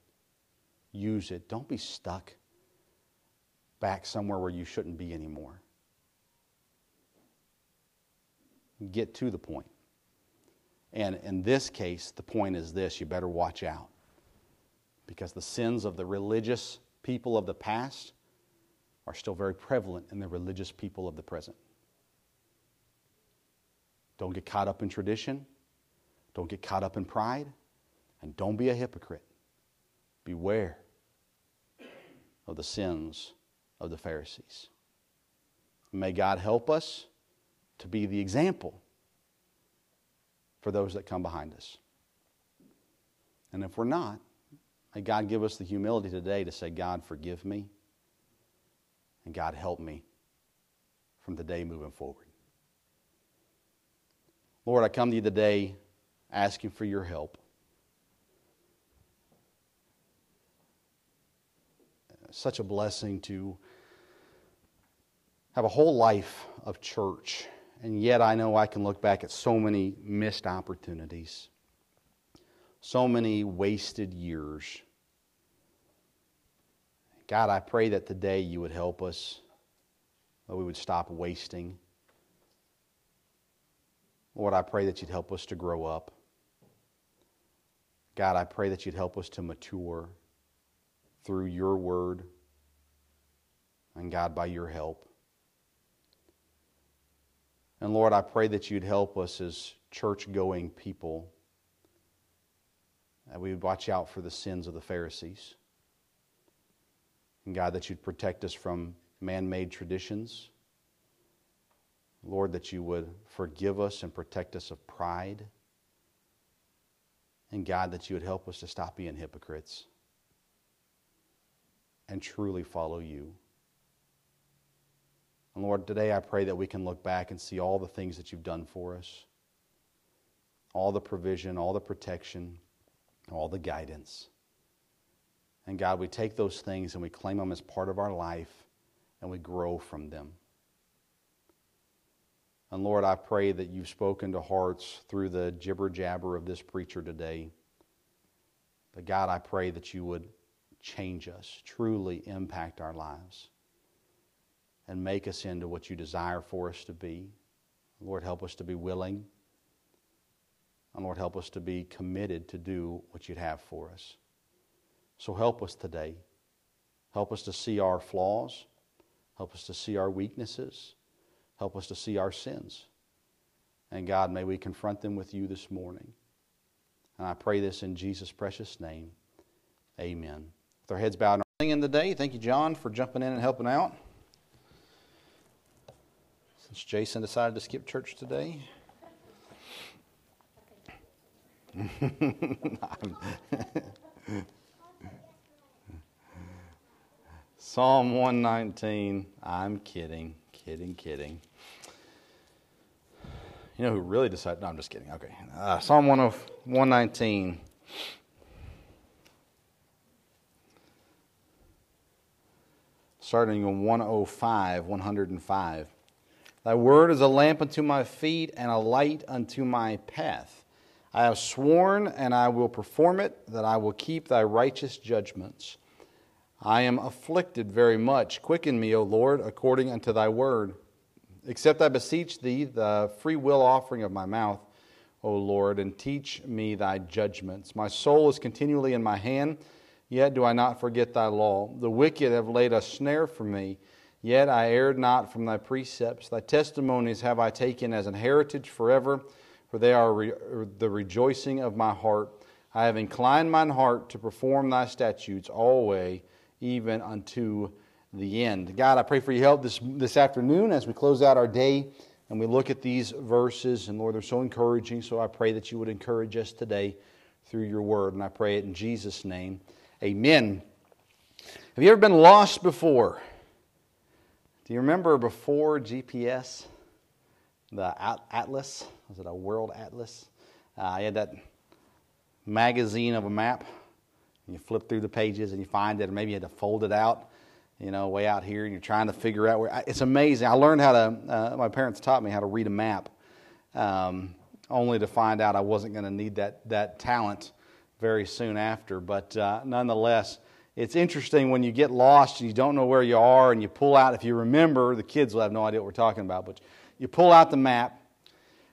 use it. Don't be stuck back somewhere where you shouldn't be anymore. Get to the point. And in this case, the point is this you better watch out. Because the sins of the religious people of the past are still very prevalent in the religious people of the present. Don't get caught up in tradition. Don't get caught up in pride. And don't be a hypocrite. Beware of the sins of the Pharisees. May God help us to be the example for those that come behind us. And if we're not, may God give us the humility today to say, God, forgive me, and God, help me from the day moving forward. Lord, I come to you today asking for your help. Such a blessing to have a whole life of church, and yet I know I can look back at so many missed opportunities, so many wasted years. God, I pray that today you would help us, that we would stop wasting. Lord, I pray that you'd help us to grow up. God, I pray that you'd help us to mature through your word and God, by your help. And Lord, I pray that you'd help us as church going people, that we would watch out for the sins of the Pharisees. And God, that you'd protect us from man made traditions Lord, that you would forgive us and protect us of pride. And God, that you would help us to stop being hypocrites and truly follow you. And Lord, today I pray that we can look back and see all the things that you've done for us all the provision, all the protection, all the guidance. And God, we take those things and we claim them as part of our life and we grow from them. And Lord, I pray that you've spoken to hearts through the jibber jabber of this preacher today. But God, I pray that you would change us, truly impact our lives, and make us into what you desire for us to be. Lord, help us to be willing. And Lord, help us to be committed to do what you'd have for us. So help us today. Help us to see our flaws. Help us to see our weaknesses. Help us to see our sins. And God, may we confront them with you this morning. And I pray this in Jesus' precious name. Amen. With our heads bowed and in the day, thank you, John, for jumping in and helping out. Since Jason decided to skip church today. Psalm 119. I'm kidding, kidding, kidding. You know who really decided? No, I'm just kidding. Okay. Uh, Psalm 119. Starting in 105, 105. Thy word is a lamp unto my feet and a light unto my path. I have sworn and I will perform it, that I will keep thy righteous judgments. I am afflicted very much. Quicken me, O Lord, according unto thy word. Except I beseech thee the free will offering of my mouth, O Lord, and teach me thy judgments. My soul is continually in my hand, yet do I not forget thy law. The wicked have laid a snare for me, yet I erred not from thy precepts. Thy testimonies have I taken as an heritage forever, for they are re- the rejoicing of my heart. I have inclined mine heart to perform thy statutes always, even unto the end. God, I pray for your help this, this afternoon as we close out our day and we look at these verses. And Lord, they're so encouraging. So I pray that you would encourage us today through your word. And I pray it in Jesus' name. Amen. Have you ever been lost before? Do you remember before GPS? The Atlas? Was it a World Atlas? Uh, I had that magazine of a map. And You flip through the pages and you find it, or maybe you had to fold it out, you know, way out here, and you're trying to figure out where. It's amazing. I learned how to. Uh, my parents taught me how to read a map, um, only to find out I wasn't going to need that that talent very soon after. But uh, nonetheless, it's interesting when you get lost and you don't know where you are, and you pull out. If you remember, the kids will have no idea what we're talking about, but you pull out the map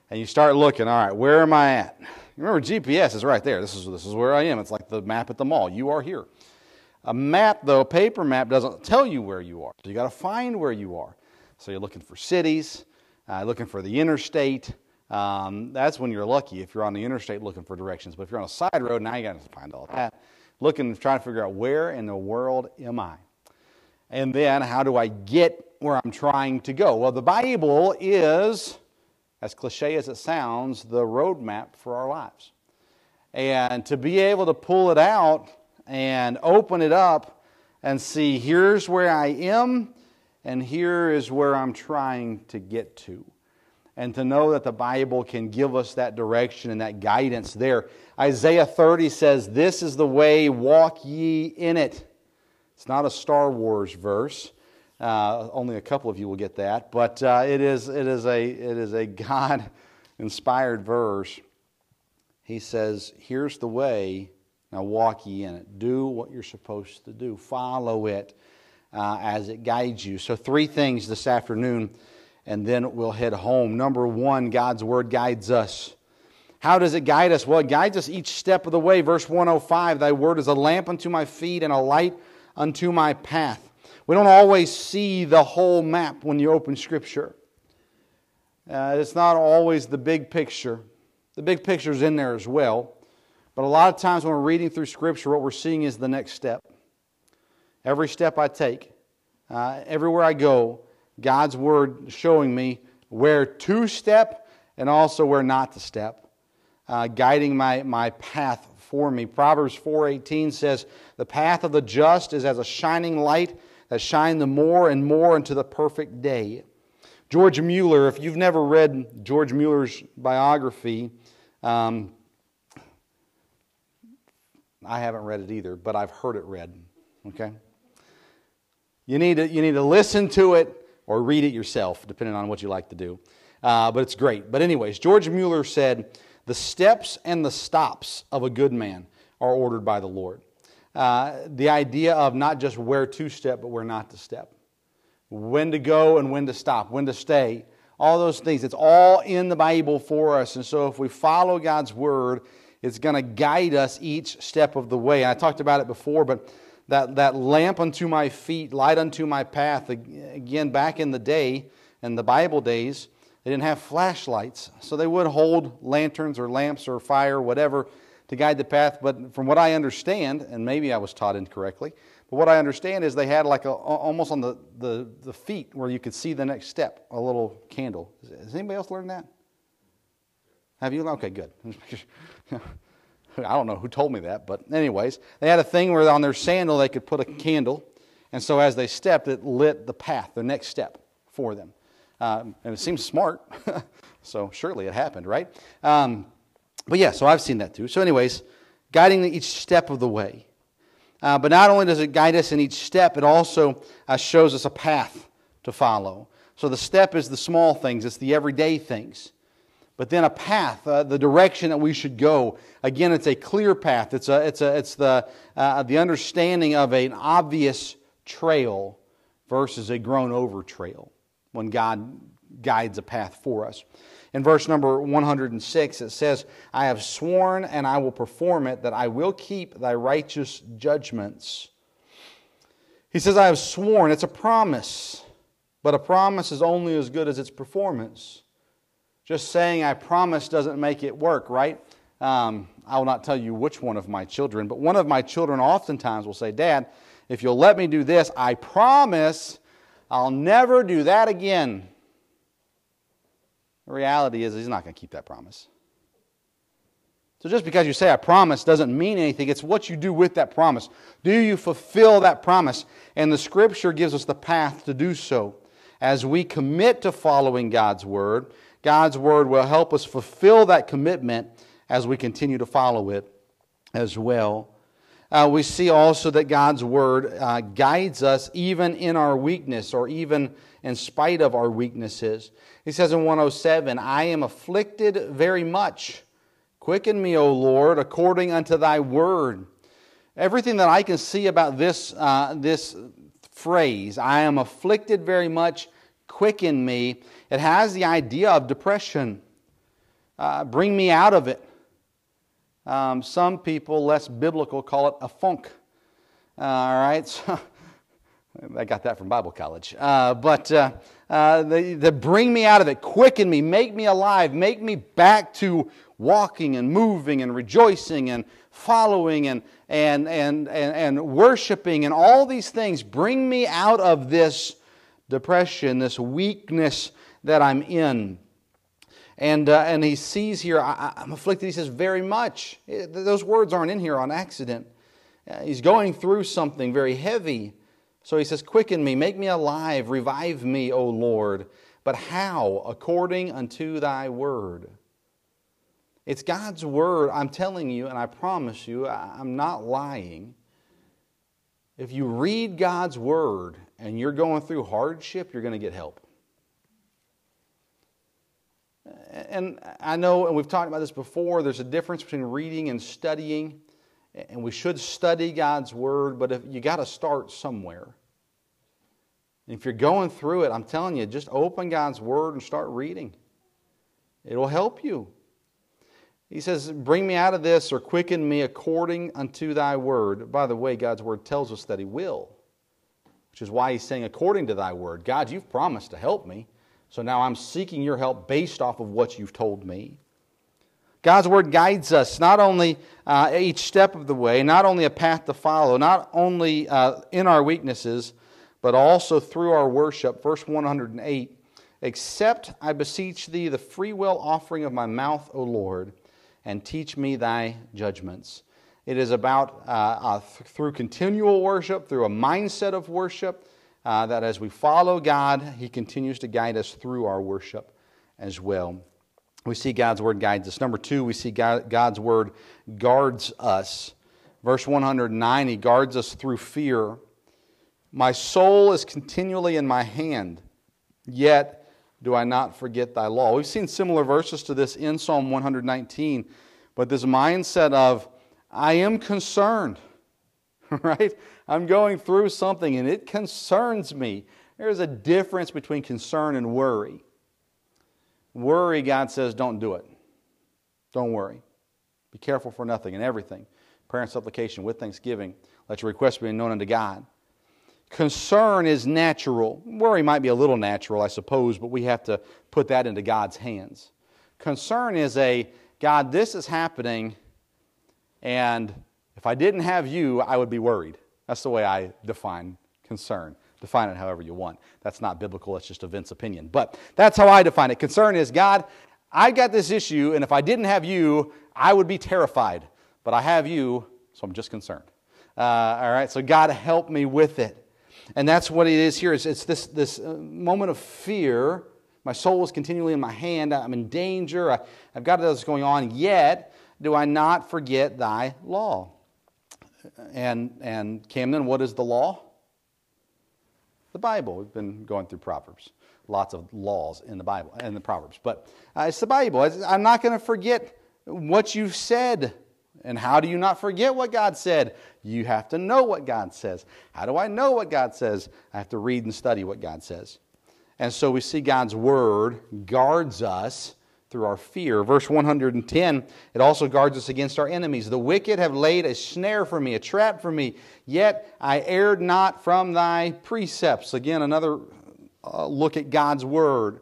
and you start looking. All right, where am I at? Remember, GPS is right there. This is this is where I am. It's like the map at the mall. You are here. A map, though, a paper map doesn't tell you where you are. So you got to find where you are. So you're looking for cities, uh, looking for the interstate. Um, that's when you're lucky if you're on the interstate looking for directions. But if you're on a side road, now you got to find all that looking, trying to figure out where in the world am I? And then how do I get where I'm trying to go? Well, the Bible is, as cliche as it sounds, the roadmap for our lives. And to be able to pull it out and open it up and see here's where I am and here is where I'm trying to get to and to know that the Bible can give us that direction and that guidance there. Isaiah 30 says, This is the way, walk ye in it. It's not a Star Wars verse. Uh, only a couple of you will get that, but uh, it, is, it, is a, it is a God inspired verse. He says, Here's the way, now walk ye in it. Do what you're supposed to do, follow it uh, as it guides you. So, three things this afternoon and then we'll head home. Number one, God's Word guides us. How does it guide us? Well, it guides us each step of the way. Verse 105 Thy Word is a lamp unto my feet and a light unto my path. We don't always see the whole map when you open Scripture. Uh, it's not always the big picture. The big picture is in there as well. But a lot of times when we're reading through Scripture, what we're seeing is the next step. Every step I take, uh, everywhere I go, God's Word showing me where to step and also where not to step, uh, guiding my, my path for me. Proverbs 4.18 says, The path of the just is as a shining light that shine the more and more into the perfect day. George Mueller, if you've never read George Mueller's biography, um, I haven't read it either, but I've heard it read. Okay? You need to, you need to listen to it or read it yourself, depending on what you like to do. Uh, but it's great. But, anyways, George Mueller said, The steps and the stops of a good man are ordered by the Lord. Uh, the idea of not just where to step, but where not to step. When to go and when to stop, when to stay. All those things. It's all in the Bible for us. And so if we follow God's word, it's going to guide us each step of the way. And I talked about it before, but that, that lamp unto my feet, light unto my path. Again, back in the day, in the Bible days, they didn't have flashlights. So they would hold lanterns or lamps or fire, whatever, to guide the path. But from what I understand, and maybe I was taught incorrectly, but what I understand is they had like a, almost on the, the, the feet where you could see the next step, a little candle. Has anybody else learned that? Have you? Okay, good. I don't know who told me that, but anyways, they had a thing where on their sandal they could put a candle, and so as they stepped, it lit the path, the next step for them. Um, and it seems smart, so surely it happened, right? Um, but yeah, so I've seen that too. So, anyways, guiding each step of the way. Uh, but not only does it guide us in each step, it also uh, shows us a path to follow. So the step is the small things, it's the everyday things but then a path, uh, the direction that we should go. Again, it's a clear path. It's, a, it's, a, it's the, uh, the understanding of an obvious trail versus a grown over trail when God guides a path for us. In verse number 106, it says, I have sworn and I will perform it, that I will keep thy righteous judgments. He says, I have sworn. It's a promise, but a promise is only as good as its performance. Just saying I promise doesn't make it work, right? Um, I will not tell you which one of my children, but one of my children oftentimes will say, Dad, if you'll let me do this, I promise I'll never do that again. The reality is, he's not going to keep that promise. So just because you say I promise doesn't mean anything. It's what you do with that promise. Do you fulfill that promise? And the scripture gives us the path to do so. As we commit to following God's word, God's word will help us fulfill that commitment as we continue to follow it as well. Uh, we see also that God's word uh, guides us even in our weakness or even in spite of our weaknesses. He says in 107, I am afflicted very much. Quicken me, O Lord, according unto thy word. Everything that I can see about this, uh, this phrase, I am afflicted very much, quicken me, it has the idea of depression. Uh, bring me out of it. Um, some people, less biblical, call it a funk. Uh, all right, so I got that from Bible college. Uh, but uh, uh, they, they bring me out of it, quicken me, make me alive, make me back to walking and moving and rejoicing and following and, and, and, and, and worshiping and all these things. Bring me out of this depression, this weakness that I'm in. And, uh, and he sees here, I, am afflicted. He says, very much. It, those words aren't in here on accident. Uh, he's going through something very heavy. So he says, Quicken me, make me alive, revive me, O Lord. But how? According unto thy word. It's God's word, I'm telling you, and I promise you, I'm not lying. If you read God's word and you're going through hardship, you're going to get help. And I know, and we've talked about this before, there's a difference between reading and studying. And we should study God's word, but if you got to start somewhere. If you're going through it, I'm telling you, just open God's word and start reading. It'll help you. He says, Bring me out of this or quicken me according unto thy word. By the way, God's word tells us that he will, which is why he's saying, according to thy word. God, you've promised to help me. So now I'm seeking your help based off of what you've told me. God's word guides us not only uh, each step of the way, not only a path to follow, not only uh, in our weaknesses, but also through our worship. Verse 108 Accept, I beseech thee, the freewill offering of my mouth, O Lord and teach me thy judgments. It is about, uh, uh, th- through continual worship, through a mindset of worship, uh, that as we follow God, He continues to guide us through our worship as well. We see God's Word guides us. Number two, we see God, God's Word guards us. Verse 109, He guards us through fear. My soul is continually in my hand, yet do I not forget thy law. We've seen similar verses to this in Psalm 119, but this mindset of, I am concerned, right? I'm going through something and it concerns me. There's a difference between concern and worry. Worry, God says, don't do it. Don't worry. Be careful for nothing and everything. Prayer and supplication with thanksgiving. Let your requests be known unto God. Concern is natural. Worry might be a little natural, I suppose, but we have to put that into God's hands. Concern is a God, this is happening, and if I didn't have you, I would be worried. That's the way I define concern. Define it however you want. That's not biblical, it's just a Vince opinion. But that's how I define it. Concern is God, I've got this issue, and if I didn't have you, I would be terrified. But I have you, so I'm just concerned. Uh, all right, so God help me with it. And that's what it is here. It's, it's this, this uh, moment of fear. My soul is continually in my hand. I'm in danger. I, have got this going on. Yet do I not forget thy law. And, and Camden, what is the law? The Bible. We've been going through Proverbs. Lots of laws in the Bible, in the Proverbs. But uh, it's the Bible. I'm not going to forget what you've said. And how do you not forget what God said? You have to know what God says. How do I know what God says? I have to read and study what God says. And so we see God's word guards us through our fear. Verse 110, it also guards us against our enemies. The wicked have laid a snare for me, a trap for me, yet I erred not from thy precepts. Again, another uh, look at God's word.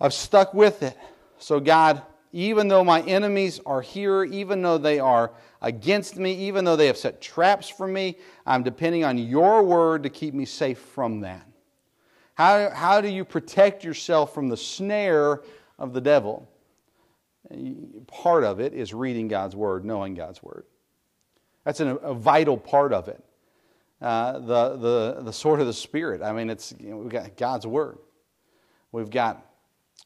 I've stuck with it. So, God, Even though my enemies are here, even though they are against me, even though they have set traps for me, I'm depending on your word to keep me safe from that. How, how do you protect yourself from the snare of the devil? Part of it is reading God's word, knowing God's word. That's an, a vital part of it. Uh, the, the, the sword of the Spirit. I mean, it's, you know, we've got God's word. We've got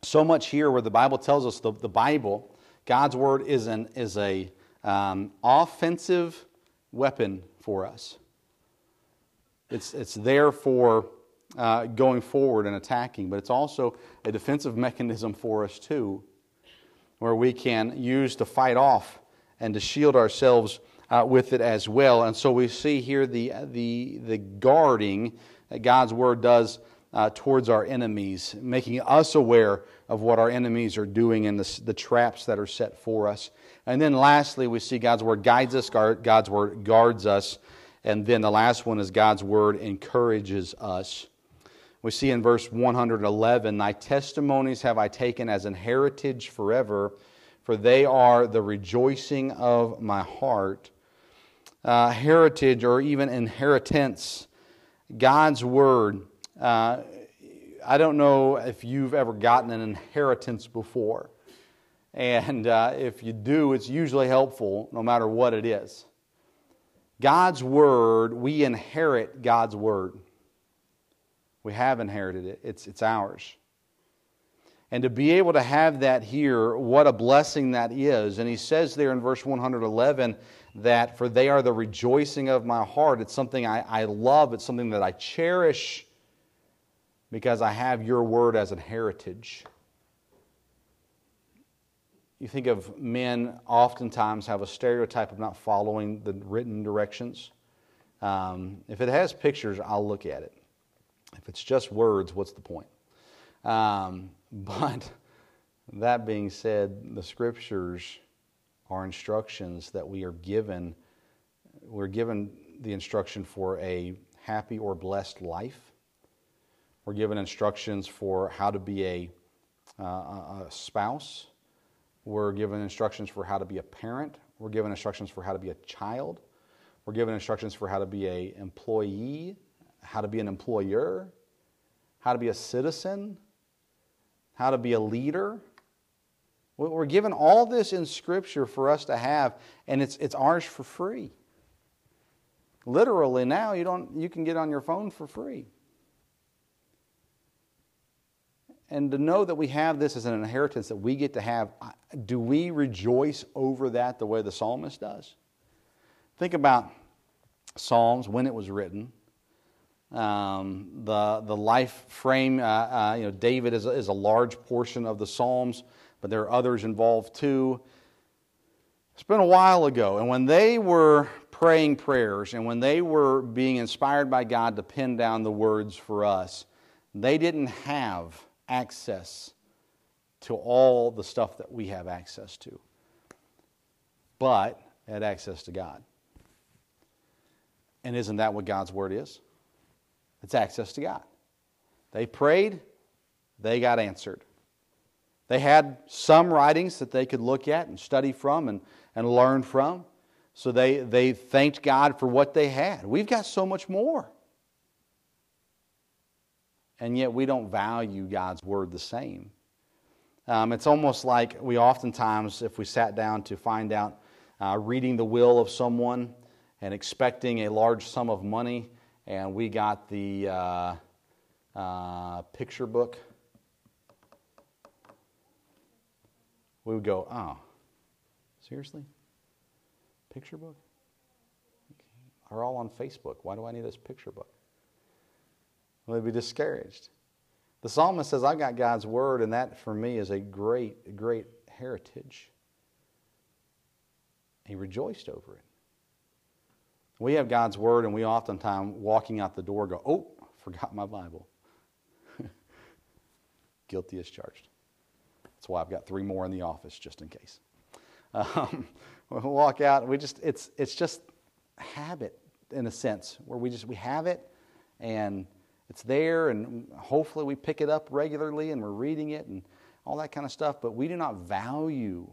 so much here where the Bible tells us the, the Bible, God's word is an is a um, offensive weapon for us. It's, it's there for uh, going forward and attacking, but it's also a defensive mechanism for us too, where we can use to fight off and to shield ourselves uh, with it as well. And so we see here the, the, the guarding that God's word does uh, towards our enemies, making us aware of what our enemies are doing and the, the traps that are set for us. And then lastly, we see God's word guides us, God's word guards us. And then the last one is God's word encourages us. We see in verse 111, Thy testimonies have I taken as an heritage forever, for they are the rejoicing of my heart. Uh, heritage or even inheritance, God's word uh, I don't know if you've ever gotten an inheritance before. And uh, if you do, it's usually helpful no matter what it is. God's Word, we inherit God's Word. We have inherited it, it's, it's ours. And to be able to have that here, what a blessing that is. And he says there in verse 111 that, For they are the rejoicing of my heart. It's something I, I love, it's something that I cherish because I have your word as an heritage. You think of men oftentimes have a stereotype of not following the written directions. Um, if it has pictures, I'll look at it. If it's just words, what's the point? Um, but that being said, the scriptures are instructions that we are given. We're given the instruction for a happy or blessed life. We're given instructions for how to be a, uh, a spouse. We're given instructions for how to be a parent. We're given instructions for how to be a child. We're given instructions for how to be an employee, how to be an employer, how to be a citizen, how to be a leader. We're given all this in Scripture for us to have, and it's, it's ours for free. Literally, now you, don't, you can get on your phone for free and to know that we have this as an inheritance that we get to have, do we rejoice over that the way the psalmist does? Think about Psalms when it was written. Um, the, the life frame, uh, uh, you know, David is a, is a large portion of the Psalms, but there are others involved too. It's been a while ago, and when they were praying prayers and when they were being inspired by God to pen down the words for us, they didn't have access to all the stuff that we have access to, but had access to God. And isn't that what God's Word is? It's access to God. They prayed, they got answered. They had some writings that they could look at and study from and, and learn from. So they, they thanked God for what they had. We've got so much more and yet we don't value God's word the same. Um, it's almost like we oftentimes, if we sat down to find out uh, reading the will of someone and expecting a large sum of money, and we got the uh, uh, picture book, we would go, oh, seriously? Picture book? Are all on Facebook. Why do I need this picture book? Will they be discouraged? The psalmist says, I've got God's word, and that for me is a great, great heritage. He rejoiced over it. We have God's word, and we oftentimes, walking out the door, go, Oh, forgot my Bible. Guilty as charged. That's why I've got three more in the office just in case. Um, we walk out, we just, it's, it's just habit in a sense, where we just, we have it, and it's there, and hopefully we pick it up regularly and we're reading it. And all that kind of stuff, but we do not value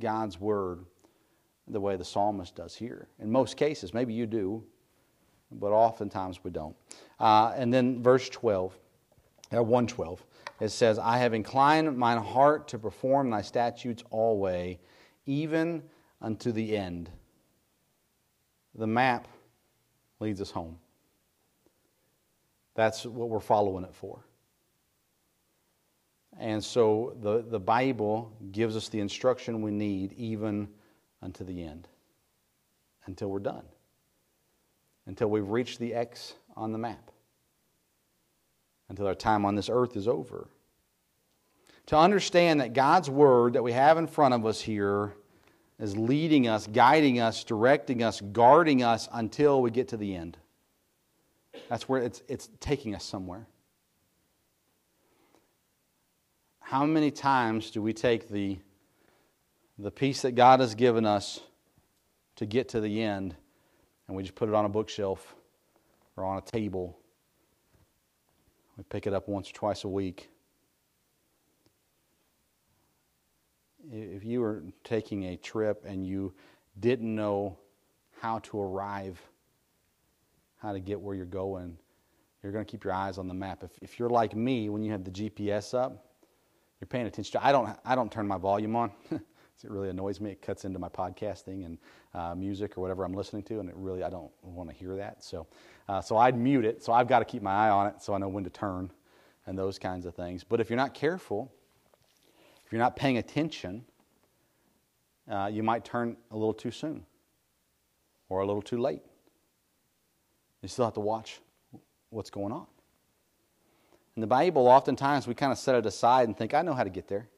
God's word the way the psalmist does here. In most cases, maybe you do, but oftentimes we don't. Uh, and then verse 12, uh, 112, it says, I have inclined mine heart to perform thy statutes always, even unto the end. The map leads us home. That's what we're following it for. And so the, the Bible gives us the instruction we need even unto the end, until we're done, until we've reached the X on the map, until our time on this earth is over. To understand that God's Word that we have in front of us here is leading us, guiding us, directing us, guarding us until we get to the end. That's where it's, it's taking us somewhere. How many times do we take the, the piece that God has given us to get to the end and we just put it on a bookshelf or on a table? We pick it up once or twice a week. If you were taking a trip and you didn't know how to arrive, how to get where you're going, you're going to keep your eyes on the map. If, if you're like me, when you have the GPS up, you're paying attention. I don't, I don't turn my volume on. it really annoys me. It cuts into my podcasting and uh, music or whatever I'm listening to, and it really, I don't want to hear that. So, uh, so I'd mute it. So I've got to keep my eye on it so I know when to turn and those kinds of things. But if you're not careful, if you're not paying attention, uh, you might turn a little too soon or a little too late. You still have to watch what's going on. In the Bible, oftentimes we kind of set it aside and think, I know how to get there.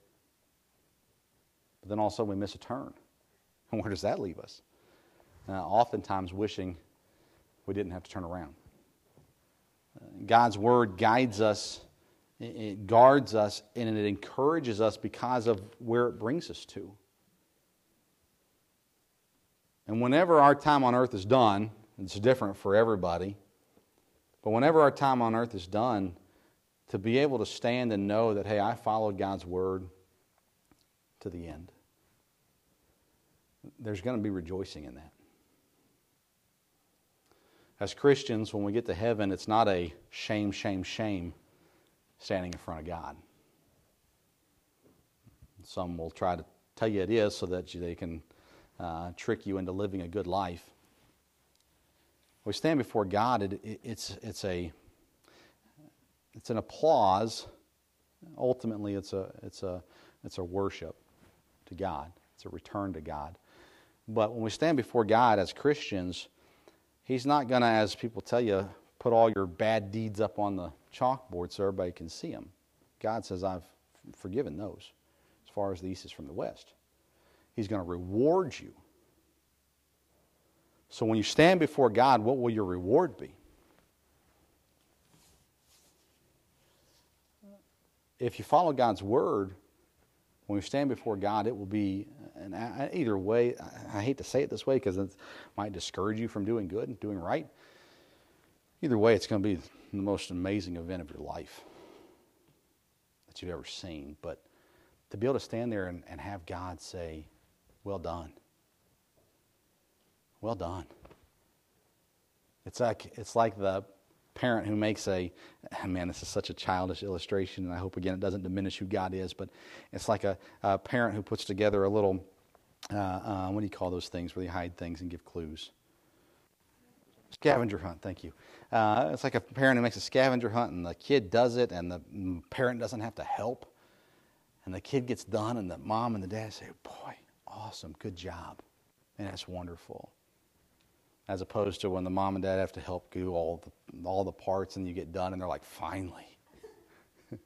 But then all of a sudden we miss a turn. And where does that leave us? Uh, oftentimes wishing we didn't have to turn around. Uh, God's Word guides us, it guards us, and it encourages us because of where it brings us to. And whenever our time on earth is done, it's different for everybody, but whenever our time on earth is done, to be able to stand and know that, hey, I followed God's word to the end. There's going to be rejoicing in that. As Christians, when we get to heaven, it's not a shame, shame, shame standing in front of God. Some will try to tell you it is so that they can uh, trick you into living a good life. We stand before God, it, it, it's, it's a it's an applause. Ultimately, it's a, it's, a, it's a worship to God, it's a return to God. But when we stand before God as Christians, He's not going to, as people tell you, put all your bad deeds up on the chalkboard so everybody can see them. God says, I've forgiven those as far as the east is from the west. He's going to reward you. So when you stand before God, what will your reward be? if you follow God's word, when we stand before God, it will be, and either way, I hate to say it this way because it might discourage you from doing good and doing right. Either way, it's going to be the most amazing event of your life that you've ever seen. But to be able to stand there and, and have God say, Well done. Well done. It's like, it's like the parent who makes a man this is such a childish illustration and i hope again it doesn't diminish who god is but it's like a, a parent who puts together a little uh, uh, what do you call those things where they hide things and give clues? Scavenger hunt thank you. Uh, it's like a parent who makes a scavenger hunt and the kid does it and the parent doesn't have to help. And the kid gets done and the mom and the dad say boy awesome good job. And that's wonderful as opposed to when the mom and dad have to help do all the, all the parts and you get done and they're like, finally.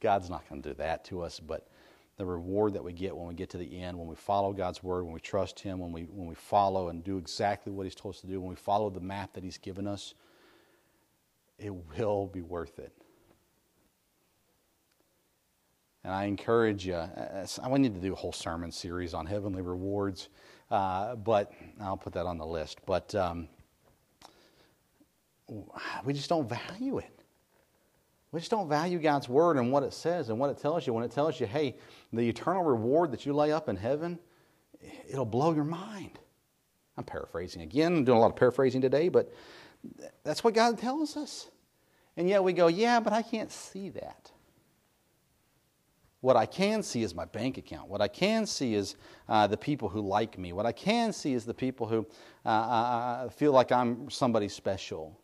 God's not going to do that to us, but the reward that we get when we get to the end, when we follow God's word, when we trust Him, when we, when we follow and do exactly what He's told us to do, when we follow the map that He's given us, it will be worth it. And I encourage you, I want need to do a whole sermon series on heavenly rewards. Uh, but I'll put that on the list. But um, we just don't value it. We just don't value God's word and what it says and what it tells you. When it tells you, hey, the eternal reward that you lay up in heaven, it'll blow your mind. I'm paraphrasing again. I'm doing a lot of paraphrasing today, but that's what God tells us. And yet we go, yeah, but I can't see that. What I can see is my bank account. What I can see is uh, the people who like me. What I can see is the people who uh, uh, uh feel like I'm somebody special.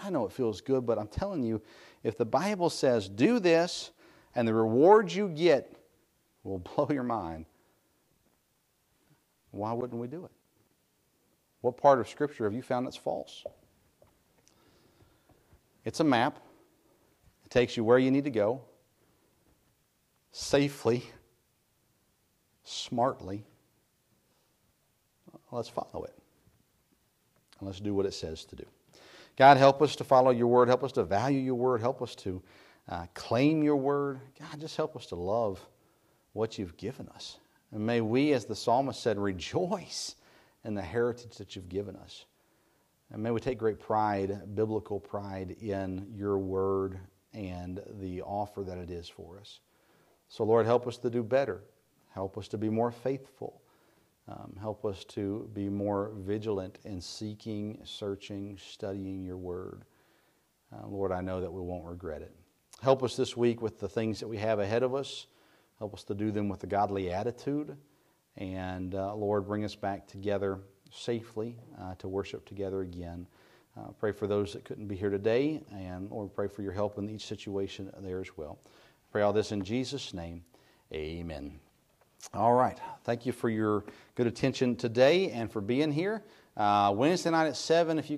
I know it feels good, but I'm telling you, if the Bible says, do this, and the reward you get will blow your mind, why wouldn't we do it? What part of Scripture have you found that's false? It's a map. It takes you where you need to go safely, smartly. Let's follow it. And let's do what it says to do. God, help us to follow your word. Help us to value your word. Help us to uh, claim your word. God, just help us to love what you've given us. And may we, as the psalmist said, rejoice in the heritage that you've given us. And may we take great pride, biblical pride, in your word and the offer that it is for us. So, Lord, help us to do better. Help us to be more faithful. Um, help us to be more vigilant in seeking, searching, studying your word. Uh, Lord, I know that we won't regret it. Help us this week with the things that we have ahead of us. Help us to do them with a godly attitude. And uh, Lord, bring us back together safely uh, to worship together again. Uh, pray for those that couldn't be here today. And Lord, pray for your help in each situation there as well. Pray all this in Jesus' name. Amen. All right. Thank you for your good attention today and for being here. Uh, Wednesday night at 7, if you can.